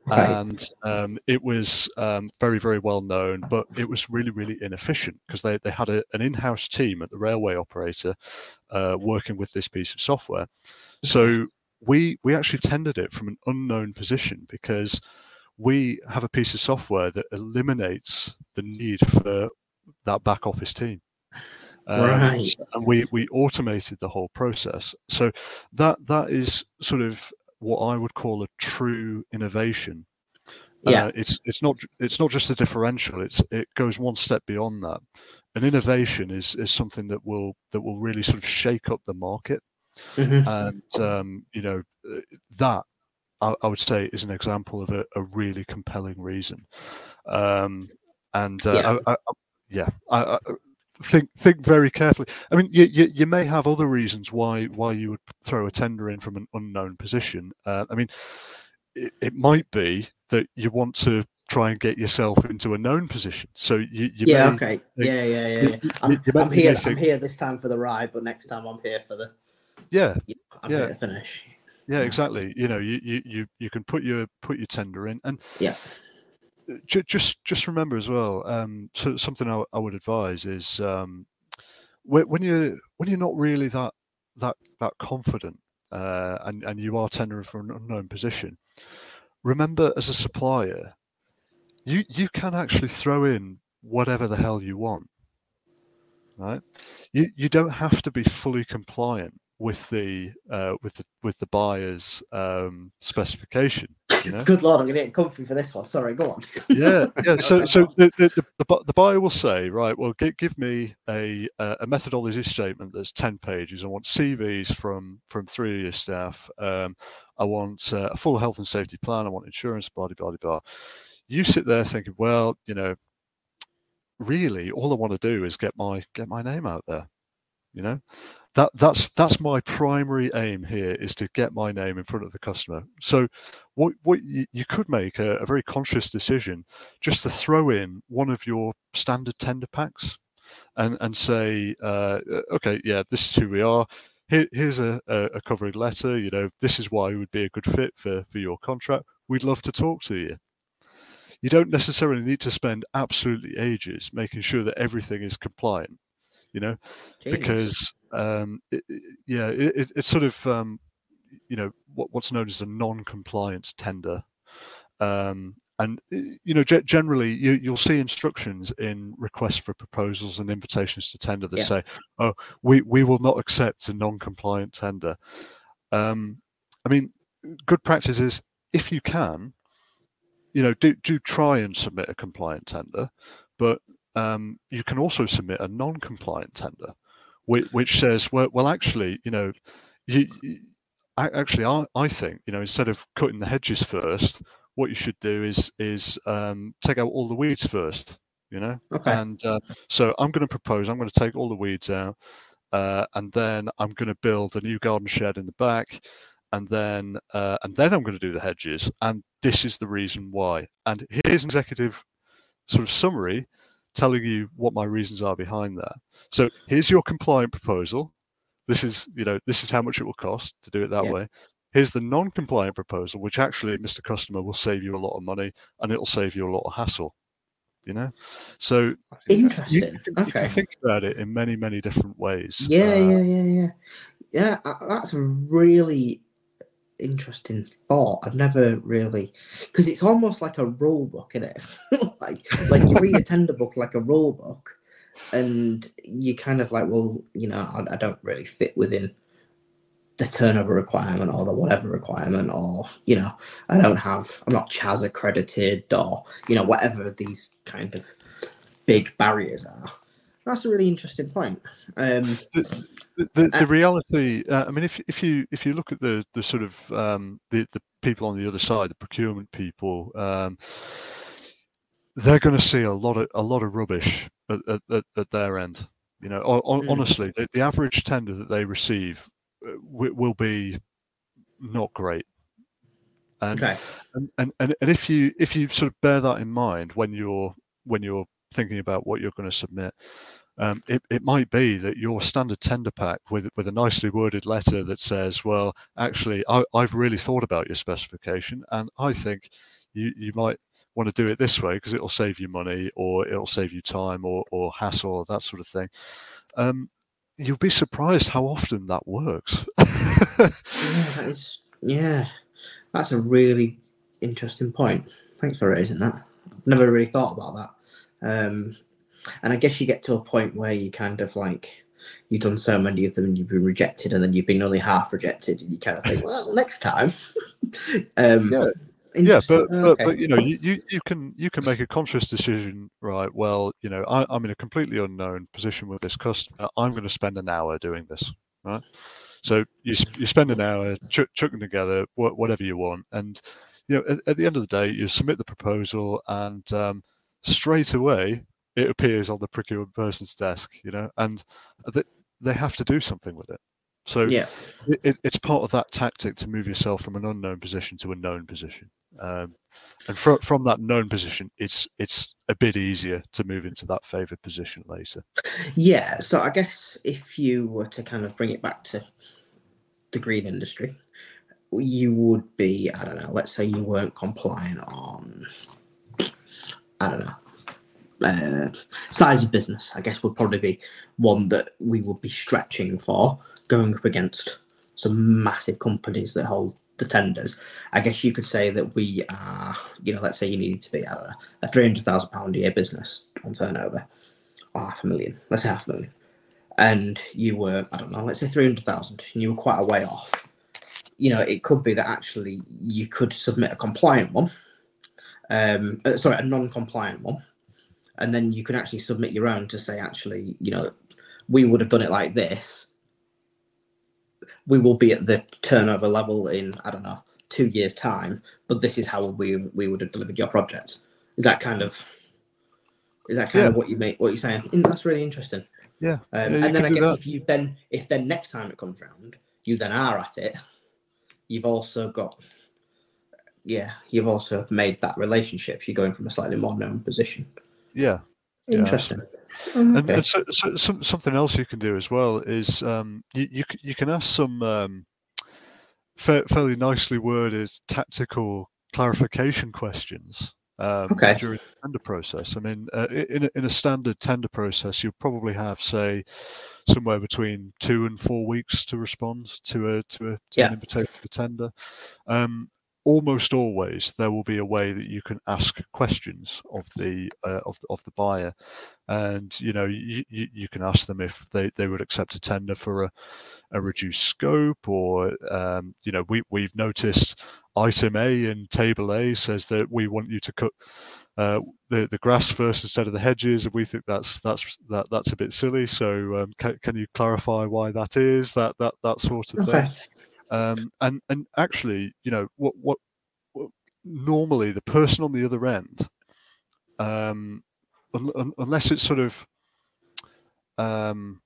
Right. And um, it was um, very, very well known, but it was really, really inefficient because they, they had a, an in house team at the railway operator uh, working with this piece of software. So we, we actually tendered it from an unknown position because we have a piece of software that eliminates the need for that back office team. Um, Right. and we we automated the whole process. So that that is sort of what I would call a true innovation. Yeah. Uh, it's it's not it's not just a differential. It's it goes one step beyond that. An innovation is is something that will that will really sort of shake up the market Mhm. and um, you know uh, that I, I would say is an example of a, a really compelling reason um, and uh, Yeah. I, I, yeah I think think very carefully i mean you, you, you may have other reasons why why you would throw a tender in from an unknown position uh, i mean it, it might be that you want to try and get yourself into a known position so you, you yeah. may, Okay. think- Yeah. Yeah. Yeah. you- yeah. I'm, I'm here. I'm here this time for the ride, but next time I'm here for the. yeah I'm Yeah. here to finish. yeah Yeah. exactly you know you, you you you can put your put your tender in and Yeah. Ju- just just remember as well um so something I, I would advise is um when, when you when you're not really that that that confident uh and and you are tendering for an unknown position remember as a supplier you you can actually throw in whatever the hell you want right? You you don't have to be fully compliant with the uh, with the with the buyer's um, specification. You know, Good lord, I'm gonna get comfy for this one. Sorry, go on. yeah, yeah. So so the, the, the, the, buyer will say, right, well, give, give me a a a methodology statement that's ten pages. I want CVs from from three of your staff. Um, I want uh, a full health and safety plan. I want insurance. Blah blah blah blah. You sit there thinking, well, you know, really, all I want to do is get my get my name out there. You know, that that's that's my primary aim here is to get my name in front of the customer. So, what what you, you could make a, a very conscious decision just to throw in one of your standard tender packs, and and say, uh, okay, yeah, this is who we are. Here, here's a, a, a covering letter. You know, this is why we would be a good fit for for your contract. We'd love to talk to you you don't necessarily need to spend absolutely ages making sure that everything is compliant you know Genius. because um, it, it- yeah it, it- it's sort of um, you know what, what's known as a non-compliance tender. Um, and you know ge- generally you, you'll see instructions in requests for proposals and invitations to tender that Yeah. say oh we, we will not accept a non-compliant tender. Um, i mean good practice is if you can you know do, do try and submit a compliant tender but um, you can also submit a non-compliant tender which, which says well, well actually you know you, you actually I, I think you know instead of cutting the hedges first what you should do is is um, take out all the weeds first you know okay. and uh, so i'm going to propose i'm going to take all the weeds out uh, and then i'm going to build a new garden shed in the back and then uh, and then i'm going to do the hedges and this is the reason why and here's an executive sort of summary telling you what my reasons are behind that so here's your compliant proposal this is you know this is how much it will cost to do it that Yeah. way here's the non-compliant proposal which actually mr customer will save you a lot of money and it'll save you a lot of hassle you know so you, Interesting. you can Okay. think about it in many many different ways Yeah, Uh, yeah, yeah, yeah. Yeah, that's really interesting thought. I've never really because it's almost like a rule book, isn't it? like like you read a tender book like a rule book, and you kind of like, well, you know, I, I don't really fit within the turnover requirement or the whatever requirement, or you know, I don't have, I'm not Chas accredited, or you know, whatever these kind of big barriers are. That's a really interesting point. Um, the, the, Uh, the reality uh, i mean if, if you if you look at the the sort of um, the, the people on the other side the procurement people um, they're going to see a lot of a lot of rubbish at, at, at, their end you know Mm. honestly the, the average tender that they receive uh, wi- will be not great and okay. and and and if you if you sort of bear that in mind when you're when you're thinking about what you're going to submit um, it, it might be that your standard tender pack with with a nicely worded letter that says well actually I, i've really thought about your specification and i think you you might want to do it this way because it'll save you money or it'll save you time or, or hassle or that sort of thing um, you'll be surprised how often that works Yeah, that is, yeah, that's a really interesting point. Thanks for raising that. Never really thought about that. Um, and I guess you get to a point where you kind of like you've done so many of them and you've been rejected, and then you've been only half rejected, and you kind of think, well, next time. um, Yeah. yeah but, Okay. but but you know you, you you can you can make a conscious decision right well you know I, i'm in a completely unknown position with this customer i'm going to spend an hour doing this right so you, you spend an hour ch- chucking together wha- whatever you want and you know at, at the end of the day you submit the proposal and um, straight away it appears on the procurement person's desk you know and they, they have to do something with it. So yeah, it, it, it's part of that tactic to move yourself from an unknown position to a known position. Um, and from from that known position it's it's a bit easier to move into that favored position later. Yeah. So I guess if you were to kind of bring it back to the green industry, you would be, I don't know, let's say you weren't compliant on, I don't know, uh, size of business, I guess would probably be one that we would be stretching for going up against some massive companies that hold the tenders. I guess you could say that we are, you know, let's say you needed to be I don't know, a three hundred thousand pound a year business on turnover, or half a million, let's say half a million, and you were, I don't know, let's say three hundred thousand, and you were quite a way off. You know, it could be that actually you could submit a compliant one, um, uh, sorry, a non-compliant one, and then you can actually submit your own to say, actually, you know, we would have done it like this. We will be at the turnover level in I don't know two years' time, but this is how we we would have delivered your project. Is that kind of is that kind Yeah. of what you make what you're saying? Mm, That's really interesting. yeah, Um, Yeah, and then I guess that. if you then if then next time it comes round, you then are at it. You've also got yeah, you've also made that relationship. You're going from a slightly more known position. yeah Yeah, Interesting. And, okay. and so, so, some, something else you can do as well is um, you, you you can ask some um, fa- fairly nicely worded tactical clarification questions um, Okay. during the tender process. I mean, uh, i- in a, in a standard tender process, you'll probably have say somewhere between two and four weeks to respond to a to, a, to Yeah. an invitation to tender. Um, almost always there will be a way that you can ask questions of the uh, of, of the buyer. And you know you, you, can ask them if they, they would accept a tender for a, a reduced scope or um, you know we, we've noticed item a in table a says that we want you to cut uh, the the grass first instead of the hedges. And we think that's that's that that's a bit silly. So um, can, can you clarify why that is that that that sort of thing? Okay. Um, and and actually, you know, what, what what normally the person on the other end, um, un, un, unless it's sort of, um,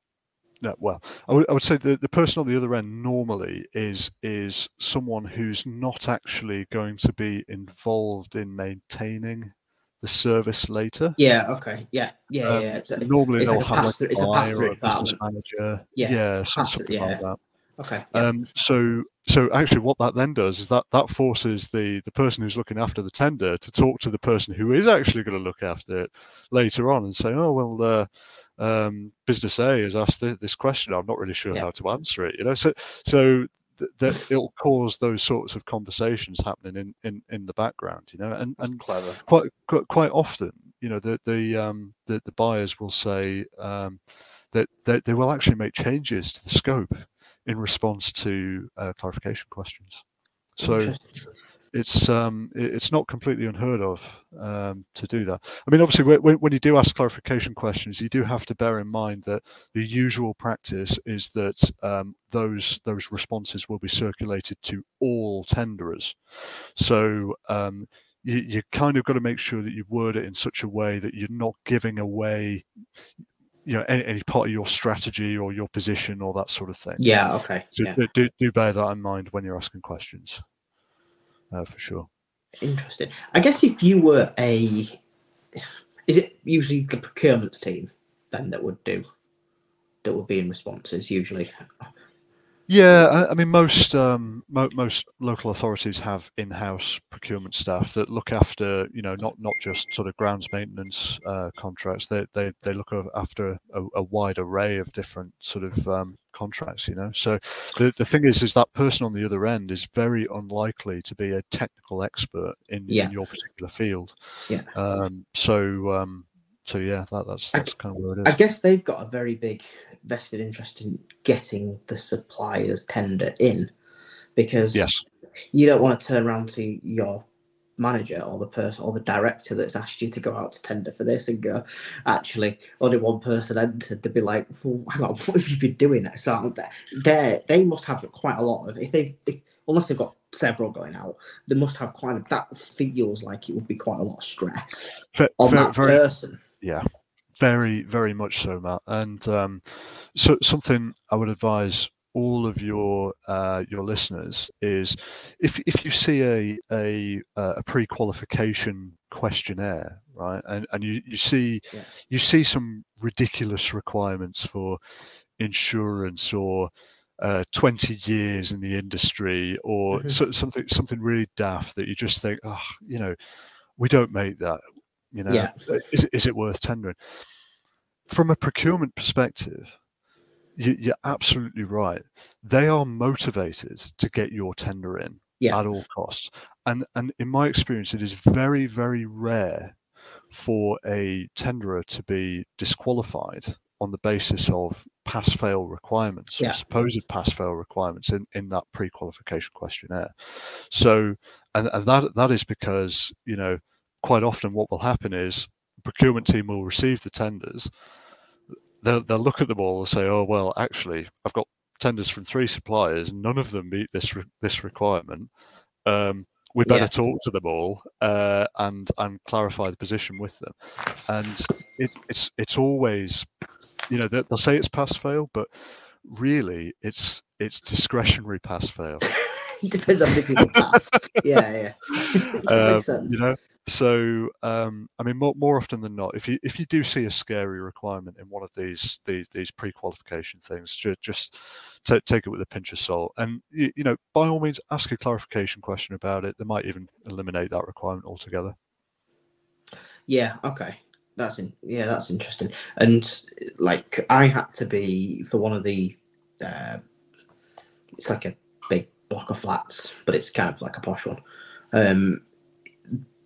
no, well, I would, I would say the, the person on the other end normally is is someone who's not actually going to be involved in maintaining the service later. Yeah. Okay. Yeah. Yeah. Um, yeah. It's a- normally it's they'll like a have pass- like it's a a buyer or a business manager, Yeah, yeah, pass-through, something like that. Okay. Yeah. Um, so, so actually, what that then does is that that forces the the person who's looking after the tender to talk to the person who is actually going to look after it later on and say, "Oh well, uh, um, business A has asked thi- this question. I'm not really sure Yeah. how to answer it." You know, so so th- that it'll cause those sorts of conversations happening in in in the background. You know, and and Clever. quite quite, quite often, you know, the the um, the, the buyers will say um, that, that they will actually make changes to the scope in response to uh, clarification questions. So it's um, it's not completely unheard of um, to do that. I mean, obviously, when- when, you do ask clarification questions, you do have to bear in mind that the usual practice is that um, those those responses will be circulated to all tenderers. So um, you, you kind of got to make sure that you word it in such a way that you're not giving away, you know, any, any part of your strategy or your position or that sort of thing. Yeah. Okay. So Yeah. do- do, bear that in mind when you're asking questions, uh, for sure. Interesting. I guess if you were a, is it usually the procurement team then that would do, that would be in responses usually? Yeah, I, I mean most um, mo- most local authorities have in-house procurement staff that look after you know not not just sort of grounds maintenance uh, contracts. They they they look after a, a wide array of different sort of um, contracts. You know, so the the thing is, is that person on the other end is very unlikely to be a technical expert in, Yeah. in your particular field. Yeah. Um, so um, so yeah, that, that's I- kind of where it I guess they've got a very big vested interest in getting the suppliers tender in because Yes. you don't want to turn around to your manager or the person or the director that's asked you to go out to tender for this and go, actually, only one person entered. They'd be like, well, hang on, what have you been doing? So they they must have quite a lot of if they if, unless they've got several going out, they must have quite a that feels like it would be quite a lot of stress Ve- on ve- that very, person. yeah, very, very much so, Matt. And um, so something I would advise all of your uh, your listeners is if if you see a a, uh, a pre-qualification questionnaire, right, and and you you see Yeah. you see some ridiculous requirements for insurance or uh, 20 years in the industry or Mhm. so, something something really daft that you just think oh you know we don't make that you know Yeah. uh, is, it worth tendering from a procurement perspective you, you're absolutely right they are motivated to get your tender in Yeah. at all costs and and in my experience it is very very rare for a tenderer to be disqualified on the basis of pass fail requirements Yeah. or supposed pass fail requirements in, in that pre-qualification questionnaire so and, and that that is because you know quite often what will happen is the procurement team will receive the tenders they'll, they'll look at them all and say oh well actually i've got tenders from three suppliers none of them meet this re- this requirement um, we better Yeah. talk to them all uh, and and clarify the position with them and it, it's it's always you know they- they'll say it's pass fail but really it's it's discretionary pass fail it depends on many people pass. yeah, yeah. Um, makes sense. you know so um, i mean more, more often than not if you if you do see a scary requirement in one of these these, these pre-qualification things ju- just ta take it with a pinch of salt and you, you know by all means ask a clarification question about it they might even eliminate that requirement altogether Yeah, okay. That's in, yeah, that's interesting. And like I had to be for one of the uh, it's like a big block of flats, but it's kind of like a posh one. Um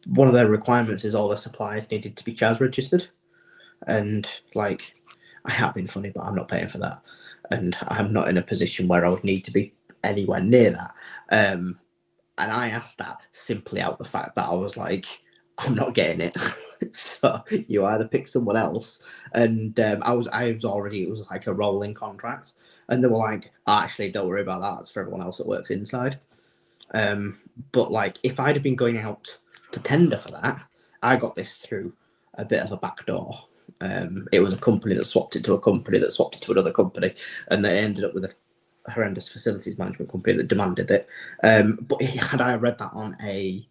one of their requirements is all the suppliers needed to be Chas registered. And like I have been funny, but I'm not paying for that. And I'm not in a position where I would need to be anywhere near that. Um and I asked that simply out the fact that I was like, I'm not getting it. so you either pick someone else. And um, I was I was already it was like a rolling contract, and they were like, "Oh, actually, don't worry about that. It's for everyone else that works inside. Um, but like, if I'd have been going out to tender for that, I got this through a bit of a back door. Um, it was a company that swapped it to a company that swapped it to another company, and they ended up with a horrendous facilities management company that demanded it. Um, but had I read that on a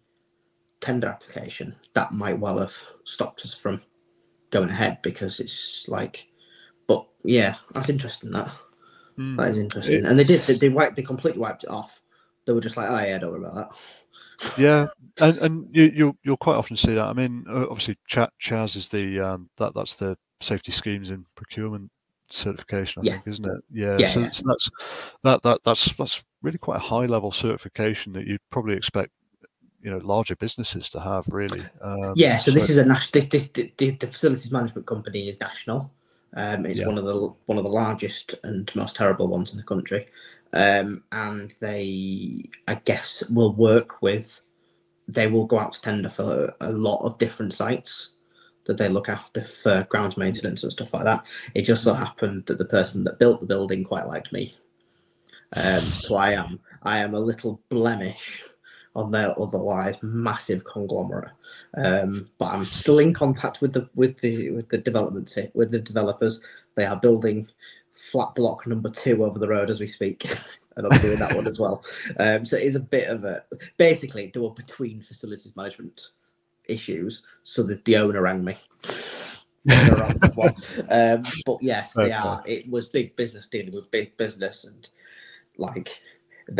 tender application, that might well have stopped us from going ahead because it's like, but yeah, that's interesting. That Mm. that is interesting, and they did. They, they wiped. They completely wiped it off. They were just like, oh yeah, don't worry about that. yeah and and you you'll, you'll quite often see that i mean uh, obviously Cha- chas is the um that that's the safety schemes in procurement certification i Yeah. think isn't it yeah, Yeah, so, yeah. so that's that that that's that's really quite a high level certification that you'd probably expect you know larger businesses to have really um, Yeah, so this is a national. This, this the, the facilities management company is national. Um, it's Yeah. one of the one of the largest and most terrible ones in the country, um, and they, I guess, will work with. They will go out to tender for a lot of different sites that they look after for grounds maintenance and stuff like that. It just so happened that the person that built the building quite liked me, um, so I am I am a little blemish on their otherwise massive conglomerate. Um, but I'm still in contact with the with the with the development with the developers. They are building flat block number two over the road as we speak, and I'm doing that one as well. Um, so it is a bit of a basically they were between facilities management issues, so that the owner rang me. They're on the one. um, but yes, they Okay. are. It was big business dealing with big business, and like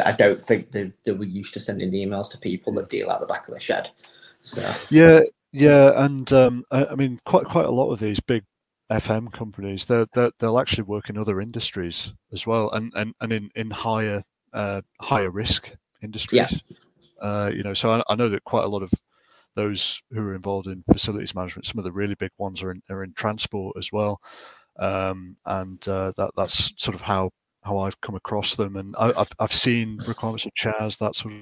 I don't think they, they were used to sending emails to people that deal out the back of the shed. So Yeah, yeah, and um, I, I mean, quite quite a lot of these big FM companies, they're, they're they'll actually work in other industries as well, and and, and in in higher uh, higher risk industries. Uh, you know, so I, I know that quite a lot of those who are involved in facilities management. Some of the really big ones are in, are in transport as well, um, and uh, that that's sort of how how I've come across them. And I, have I've seen requirements of Chas that sort of.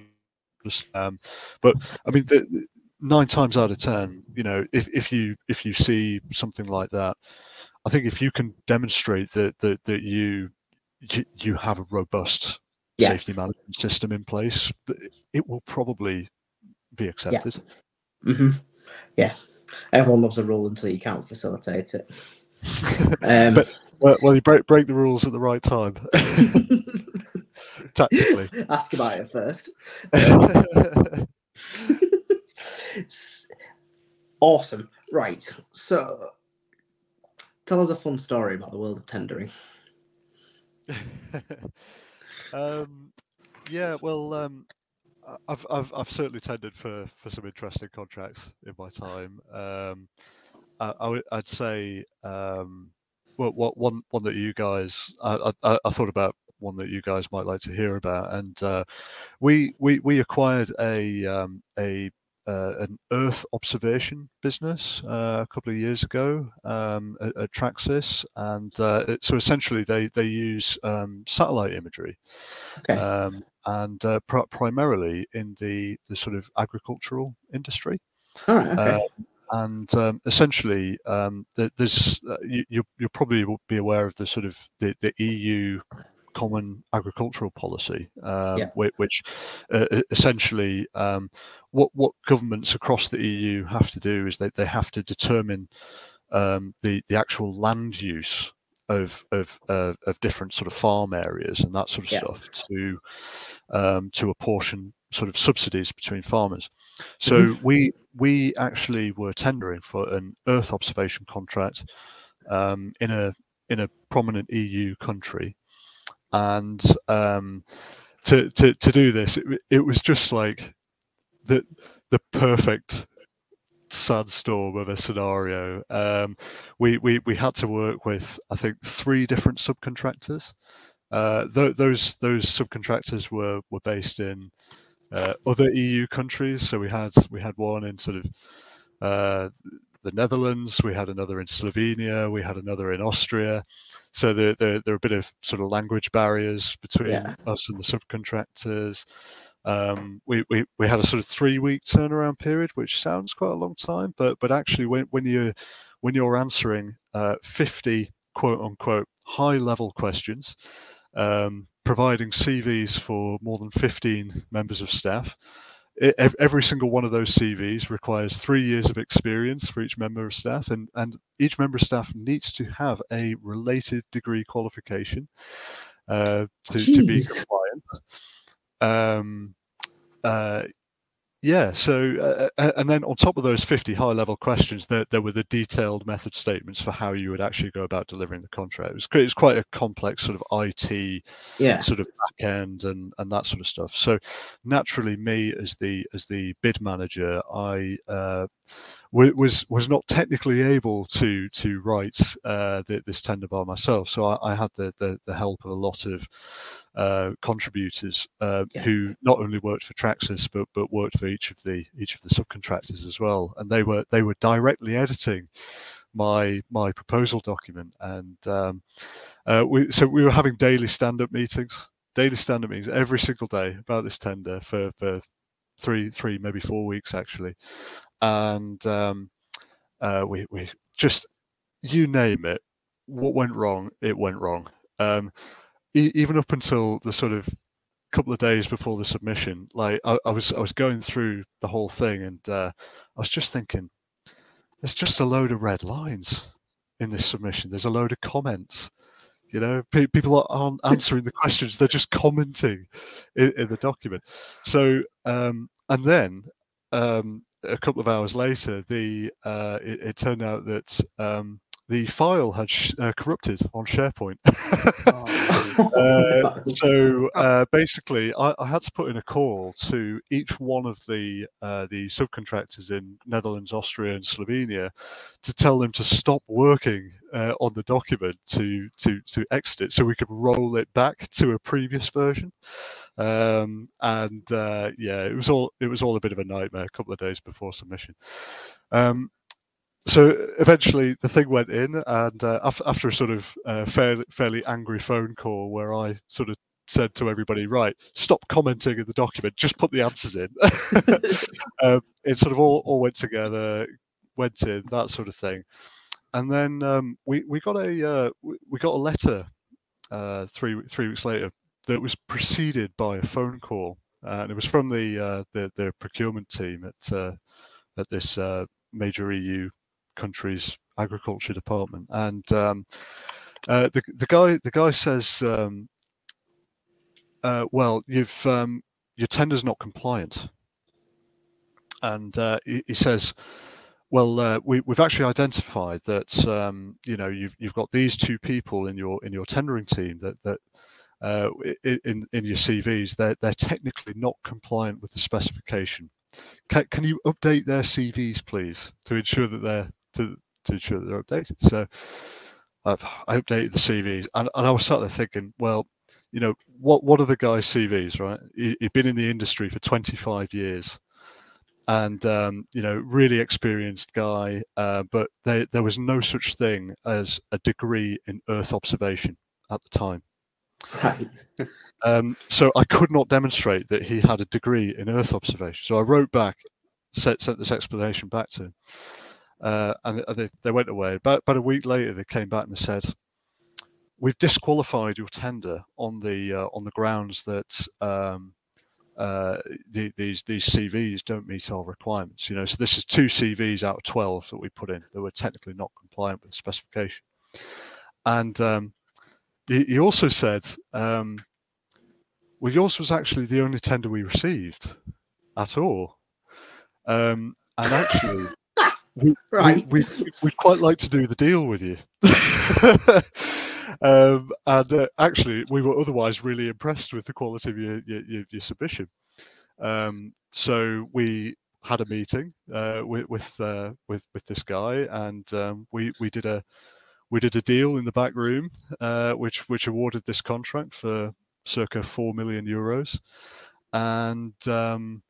Um, but I mean, the, the, nine times out of ten, you know, if, if you if you see something like that, I think if you can demonstrate that that, that you you, you have a robust yeah. safety management system in place, it will probably be accepted. Yeah. Mm-hmm. yeah. Everyone loves a rule until you can't facilitate it. Um, but, well, well, you break break the rules at the right time. Tactically. Ask about it first. Awesome. Right. So, tell us a fun story about the world of tendering. um, yeah, well, um, I've, I've I've certainly tendered for for some interesting contracts in my time. Um, I'd say um, well, what one one that you guys I, I, I thought about one that you guys might like to hear about, and uh, we we we acquired a um, a uh, an Earth observation business uh, a couple of years ago um, at, at, Tracsis, and uh, it, so essentially they they use um, satellite imagery, okay. um, and uh, pr- primarily in the the sort of agricultural industry. All right. Okay. Um, and um, essentially, um, there's uh, you, you'll probably be aware of the sort of the, the EU common agricultural policy, um, yeah. which, uh, essentially um, what what governments across the EU have to do is they, they have to determine um, the the actual land use of of uh, of different sort of farm areas and that sort of yeah. stuff to um, to apportion sort of subsidies between farmers. So mm-hmm. we we actually were tendering for an Earth observation contract um, in a in a prominent EU country and um, to, to to do this, it, it was just like the the perfect sandstorm of a scenario. Um, we, we we had to work with I think three different subcontractors. Uh, th- those those subcontractors were were based in uh, other EU countries. So we had we had one in sort of uh, the Netherlands, we had another in Slovenia, we had another in Austria, so there, there, there are a bit of sort of language barriers between yeah. us and the subcontractors. Um, we, we, we had a sort of three week turnaround period, which sounds quite a long time, but but actually when, when you when you're answering uh, 50 quote unquote high level questions, um, providing CVs for more than 15 members of staff, every single one of those CVs requires three years of experience for each member of staff, and, and each member of staff needs to have a related degree qualification uh, to, to be compliant. Um, uh, yeah. So, uh, uh, and then on top of those 50 high level questions, there, there were the detailed method statements for how you would actually go about delivering the contract. It was, it was quite a complex sort of IT yeah. sort of back end and, and that sort of stuff. So naturally me as the, as the bid manager, I, uh, was was not technically able to to write uh, the, this tender by myself. So I, I had the, the, the help of a lot of uh, contributors uh, yeah. who not only worked for Tracsis but but worked for each of the each of the subcontractors as well, and they were they were directly editing my my proposal document, and um, uh, we so we were having daily stand up meetings, daily stand up meetings every single day about this tender for for three three maybe four weeks actually, and um, uh, we we just you name it, what went wrong, it went wrong. Um, even up until the sort of couple of days before the submission, like I, I was I was going through the whole thing, and uh, I was just thinking, there's just a load of red lines in this submission. There's a load of comments. You know, pe- people aren't answering the questions; they're just commenting in, in the document. So, um, and then um, a couple of hours later, the uh, it, it, turned out that um, the file had sh- uh, corrupted on SharePoint. Oh, Uh, so uh, basically, I, I had to put in a call to each one of the uh, the subcontractors in Netherlands, Austria, and Slovenia to tell them to stop working uh, on the document to to to exit it, so we could roll it back to a previous version. Um, and uh, yeah, it was all it was all a bit of a nightmare. A couple of days before submission. Um, so eventually the thing went in and uh, after a sort of uh, fairly, fairly angry phone call where i sort of said to everybody right stop commenting in the document just put the answers in. Um, it sort of all, all went together went in that sort of thing. And then um, we, we got a uh, we got a letter uh, three three weeks later that was preceded by a phone call uh, and it was from the uh, the, the procurement team at uh, at this uh, major EU country's agriculture department, and um, uh, the the guy the guy says, um, uh, "Well, you've um, your tender's not compliant," and uh, he, he says. Well, uh, we, we've actually identified that um, you know you've you've got these two people in your in your tendering team that that uh, in in your CVs they're they're technically not compliant with the specification. Can, can you update their CVs, please, to ensure that they're to, to ensure that they're updated? So I've I updated the CVs, and, and I was sat there thinking, well, you know, what what are the guy's CVs, right? He, he'd been in the industry for 25 years, and um, you know, really experienced guy, uh, but there there was no such thing as a degree in Earth observation at the time. right. Um, so I could not demonstrate that he had a degree in Earth observation. So I wrote back, sent, sent this explanation back to him, uh, and they, they went away. About, about a week later, they came back and said, "We've disqualified your tender on the uh, on the grounds that." Um, uh, the, these these CVs don't meet our requirements, you know. So this is two CVs out of twelve that we put in that were technically not compliant with the specification. And um, he, he also said, um, well, yours was actually the only tender we received at all. Um, and actually, we, Right. we, we, we'd quite like to do the deal with you. um, and uh, actually, we were otherwise really impressed with the quality of your, your, your, your submission. Um, so we had a meeting uh, with with, uh, with with this guy, and um, we we did a we did a deal in the back room, uh, which which awarded this contract for circa four million euros, and um,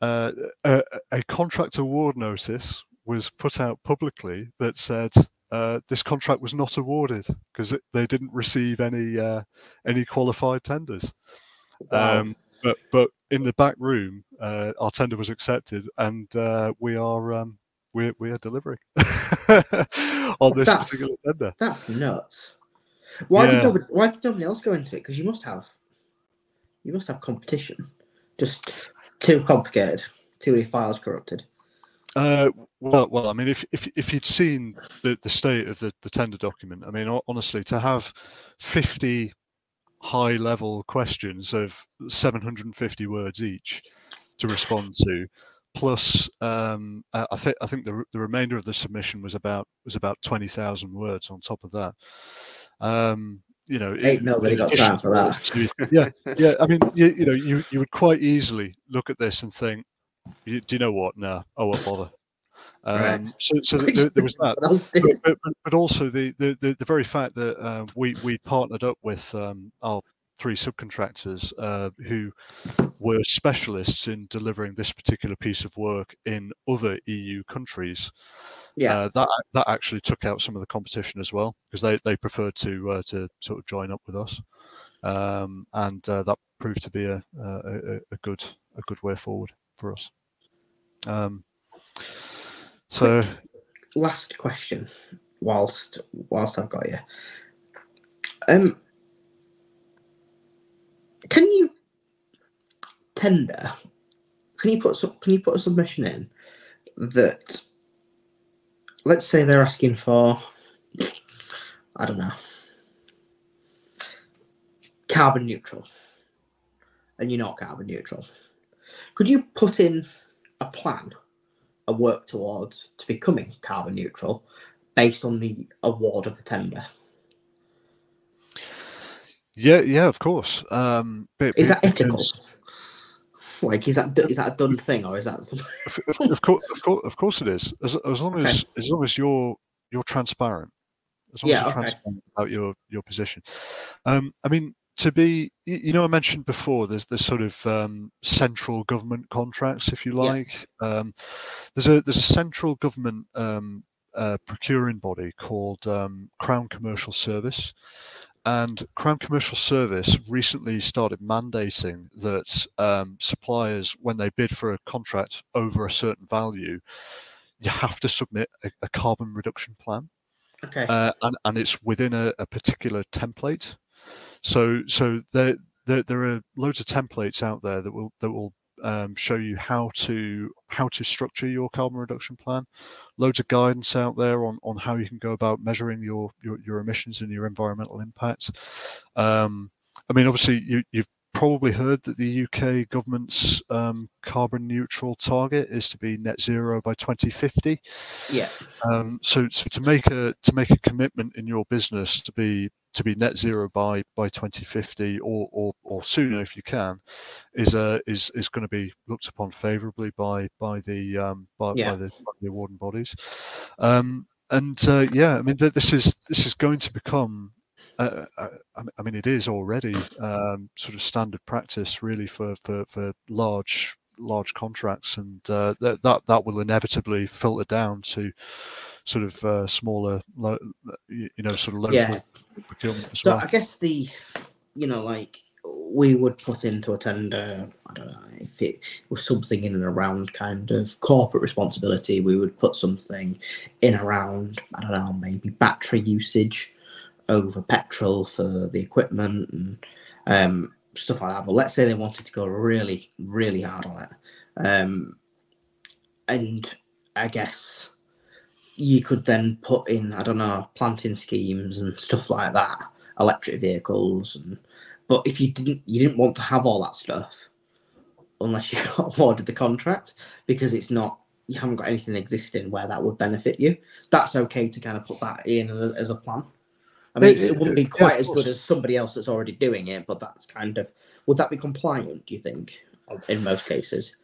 uh, a, a contract award notice was put out publicly that said uh, this contract was not awarded because they didn't receive any uh, any qualified tenders. Wow. Um, but but in the back room, uh, our tender was accepted, and uh, we are um, we we are delivering on this That's- particular tender. That's nuts. Why did Yeah. nobody, why did nobody else go into it? Because you must have you must have competition. Just too complicated. Too many files corrupted. Uh, well, well, I mean, if if if you'd seen the, the state of the, the tender document, I mean, honestly, to have fifty high level questions of seven hundred and fifty words each to respond to, plus um, I I think I think the the remainder of the submission was about was about twenty thousand words on top of that. Um, you know, Ain't in- nobody got time for that. to- yeah, yeah. I mean, you, you know, you you would quite easily look at this and think, you, do you know what? No, oh, what bother. Um, Right. So, so th- there, there was that, What else did- but, but, but- also the, the, the, very fact that um, we we partnered up with um, our three subcontractors uh, who were specialists in delivering this particular piece of work in other EU countries. Yeah. Uh, that that actually took out some of the competition as well because they, they preferred to uh, to sort of join up with us, um, and uh, that proved to be a, a- a good a good way forward for us. Um, so last question whilst whilst I've got you. Um can you tender can you put some, can you put a submission in that let's say they're asking for I don't know carbon neutral and you're not carbon neutral. Could you put in a plan a work towards to becoming carbon neutral, based on the award of the tender? Yeah, yeah, of course. Um, but, Is that ethical? Like, is that is that a done thing, or is that of, of, course, of course, of course, it is. As, as long Okay. as as long as you're you're transparent, as long Yeah, as you're okay. transparent about your your position. Um, I mean, to be, you know, I mentioned before, there's there's sort of um, central government contracts, if you Yeah. like. Um, there's a there's a central government um, uh, procuring body called um, Crown Commercial Service. And Crown Commercial Service recently started mandating that um, suppliers, when they bid for a contract over a certain value, you have to submit a, a carbon reduction plan, Okay. uh, and, and it's within a, a particular template. So, so there, there, there are loads of templates out there that will that will um, show you how to how to structure your carbon reduction plan. Loads of guidance out there on, on how you can go about measuring your your, your emissions and your environmental impacts. Um, I mean, obviously, you, you've probably heard that the UK government's um, carbon neutral target is to be net zero by 2050. yeah. Um, so, so to make a to make a commitment in your business to be to be net zero by by 2050 or or, or sooner if you can, is uh, is is going to be looked upon favourably by by the um, by, Yeah. by the by the awarding bodies. Um, and uh, yeah, I mean th- this is this is going to become. Uh, uh, I mean- I mean, it is already um, sort of standard practice, really, for for, for large large contracts, and uh, that that that will inevitably filter down to sort of uh, smaller, lo- you know, sort of local Yeah. procurement So well. I guess the, you know, like we would put into a tender. I don't know if it was something in and around kind of corporate responsibility. We would put something in around I don't know maybe battery usage over petrol for the equipment and um, stuff like that. But let's say they wanted to go really, really hard on it, um, and I guess you could then put in I don't know planting schemes and stuff like that, electric vehicles, and but if you didn't you didn't want to have all that stuff unless you got awarded the contract because it's not you haven't got anything existing where that would benefit you. That's okay to kind of put that in as a, as a plan. I mean, Yeah, it wouldn't be quite of as good as somebody else that's already doing it, but that's kind of would that be compliant? Do you think in most cases?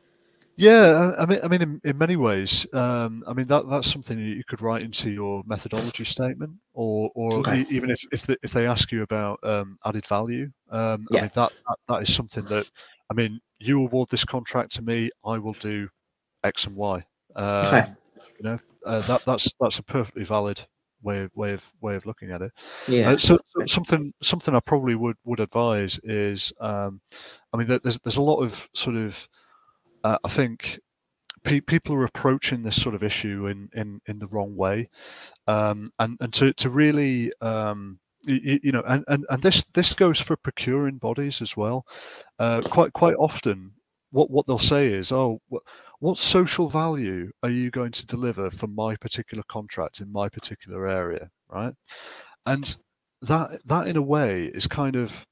Yeah, I mean, I mean, in, in many ways, um, I mean that that's something you could write into your methodology statement, or or Okay. e- even if if they, if they ask you about um, added value, um, I mean that, that that is something that I mean you award this contract to me, I will do X and Y. Um, Okay. You know, uh, that that's that's a perfectly valid way of way of way of looking at it. Yeah. Uh, so, so something something I probably would would advise is, um, I mean, there's there's a lot of sort of, uh, I think, pe- people are approaching this sort of issue in in, in the wrong way, um, and and to to really. Um, you, you know, and, and, and this this goes for procuring bodies as well. Uh, quite quite often, what what they'll say is, "Oh, wh- what social value are you going to deliver for my particular contract in my particular area?" Right, and that that in a way is kind of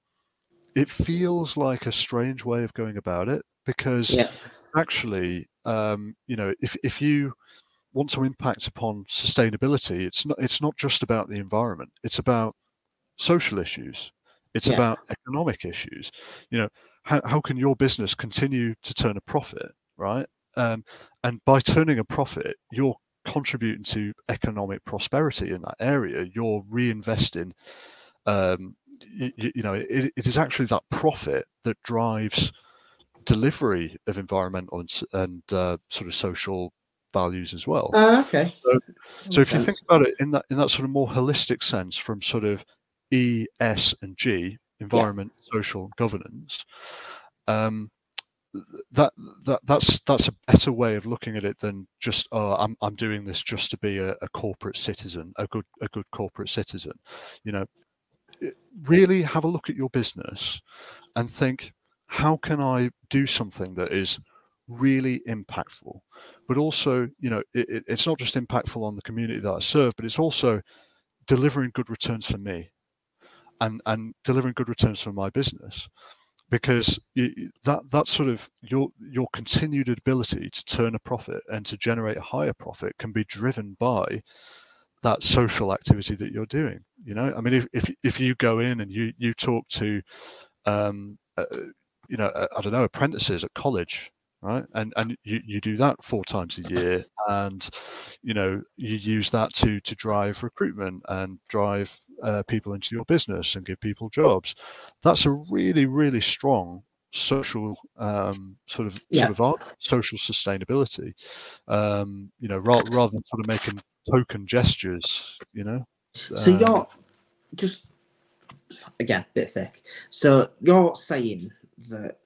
it feels like a strange way of going about it because Yeah. Actually um, you know if, if you want to impact upon sustainability it's not it's not just about the environment. It's about social issues. It's Yeah. about economic issues. You know how, how can your business continue to turn a profit right? Um, and by turning a profit you're contributing to economic prosperity in that area. You're reinvesting um, you, you know it, it is actually that profit that drives delivery of environmental and, and uh, sort of social values as well Ah, okay. so if you think about it in that in that sort of more holistic sense from sort of E, S, and G, environment, social, governance, um, that that that's that's a better way of looking at it than just oh I'm I'm doing this just to be a, a corporate citizen, a good a good corporate citizen. You know, really have a look at your business and think how can I do something that is really impactful but also you know it, it- it's not just impactful on the community that i serve but it's also delivering good returns for me and and delivering good returns for my business because that that sort of your your continued ability to turn a profit and to generate a higher profit can be driven by that social activity that you're doing. You know, I mean, if if, if you go in and you you talk to, um, uh, you know, uh, I don't know, apprentices at college, right? And and you, you do that four times a year, and you know you use that to to drive recruitment and drive uh, people into your business and give people jobs. That's a really really strong social um, sort of Yeah. sort of art, social sustainability. Um, you know, rather rather than sort of making token gestures. You know. So Um, you're just again bit thick. So you're saying that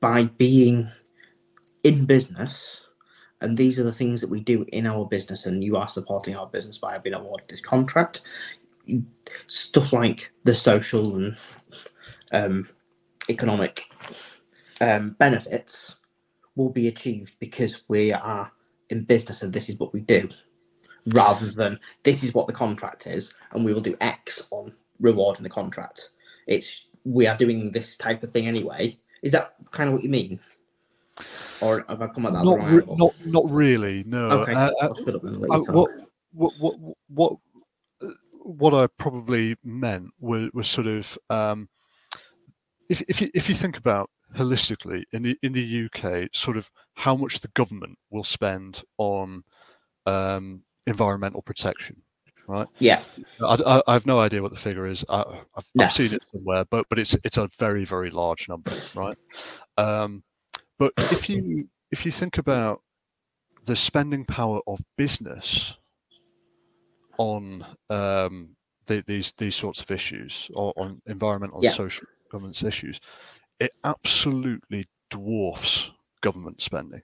by being in business, and these are the things that we do in our business, and you are supporting our business by being awarded this contract. Stuff like the social and um, economic um, benefits will be achieved because we are in business and this is what we do, rather than this is what the contract is and we will do X on rewarding the contract. It's we are doing this type of thing anyway. Is that kind of what you mean? Or have I come at that not, re- not not really. No. okay, Uh, uh, I'll shut up and let uh, what what what what what I probably meant was, was sort of um, if if you if you think about holistically in the in the UK, sort of how much the government will spend on um, environmental protection, right? Yeah, I, I, I have no idea what the figure is. I, I've, No. I've seen it somewhere, but but it's it's a very very large number, right? Um, but if you if you think about the spending power of business on um, the, these these sorts of issues, or on environmental Yeah. and social governance issues, it absolutely dwarfs government spending.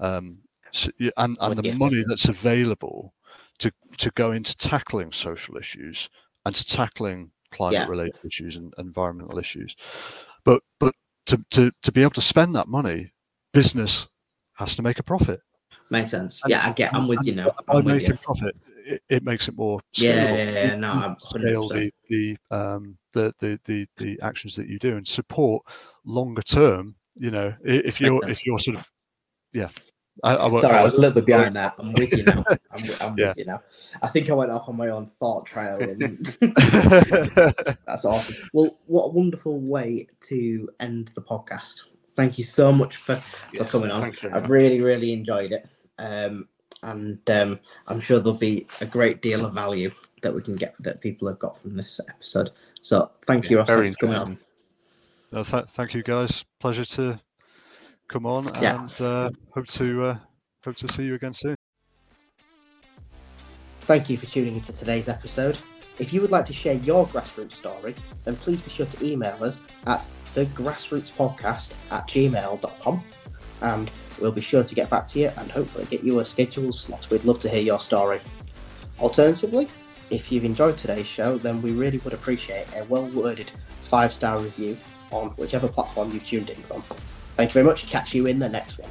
Um, so, and and the money that's available to to go into tackling social issues and to tackling climate Yeah. related issues and environmental issues. But but to, to, to be able to spend that money, business has to make a profit. makes sense. And- yeah, I get. I'm with you now. By I'm making you. profit, it, it makes it more Yeah, scalable. yeah, yeah, You- no, I'm scale the the, um, the the the the actions that you do and support longer term. You know, if you're if you're sort of yeah. I, I, won't- Sorry, I was a little bit behind that. I'm with you now. I'm, I'm Yeah. with you now. I think I went off on my own thought trail. And that's awesome. Well, what a wonderful way to end the podcast. Thank you so much for, for coming on. thanks I've really, really enjoyed it. Um, and um, I'm sure there'll be a great deal of value that we can get that people have got from this episode. So thank you, Yeah, Ross, very thanks for coming on. No, th- thank you guys. Pleasure to come on Yeah. and uh, hope to uh, hope to see you again soon. Thank you for tuning into today's episode. If you would like to share your grassroots story, then please be sure to email us at thegrassrootspodcast at gmail.com and we'll be sure to get back to you and hopefully get you a scheduled slot. We'd love to hear your story. Alternatively, if you've enjoyed today's show, then we really would appreciate a well worded five star review on whichever platform you tuned in from. Thank you very much. Catch you in the next one.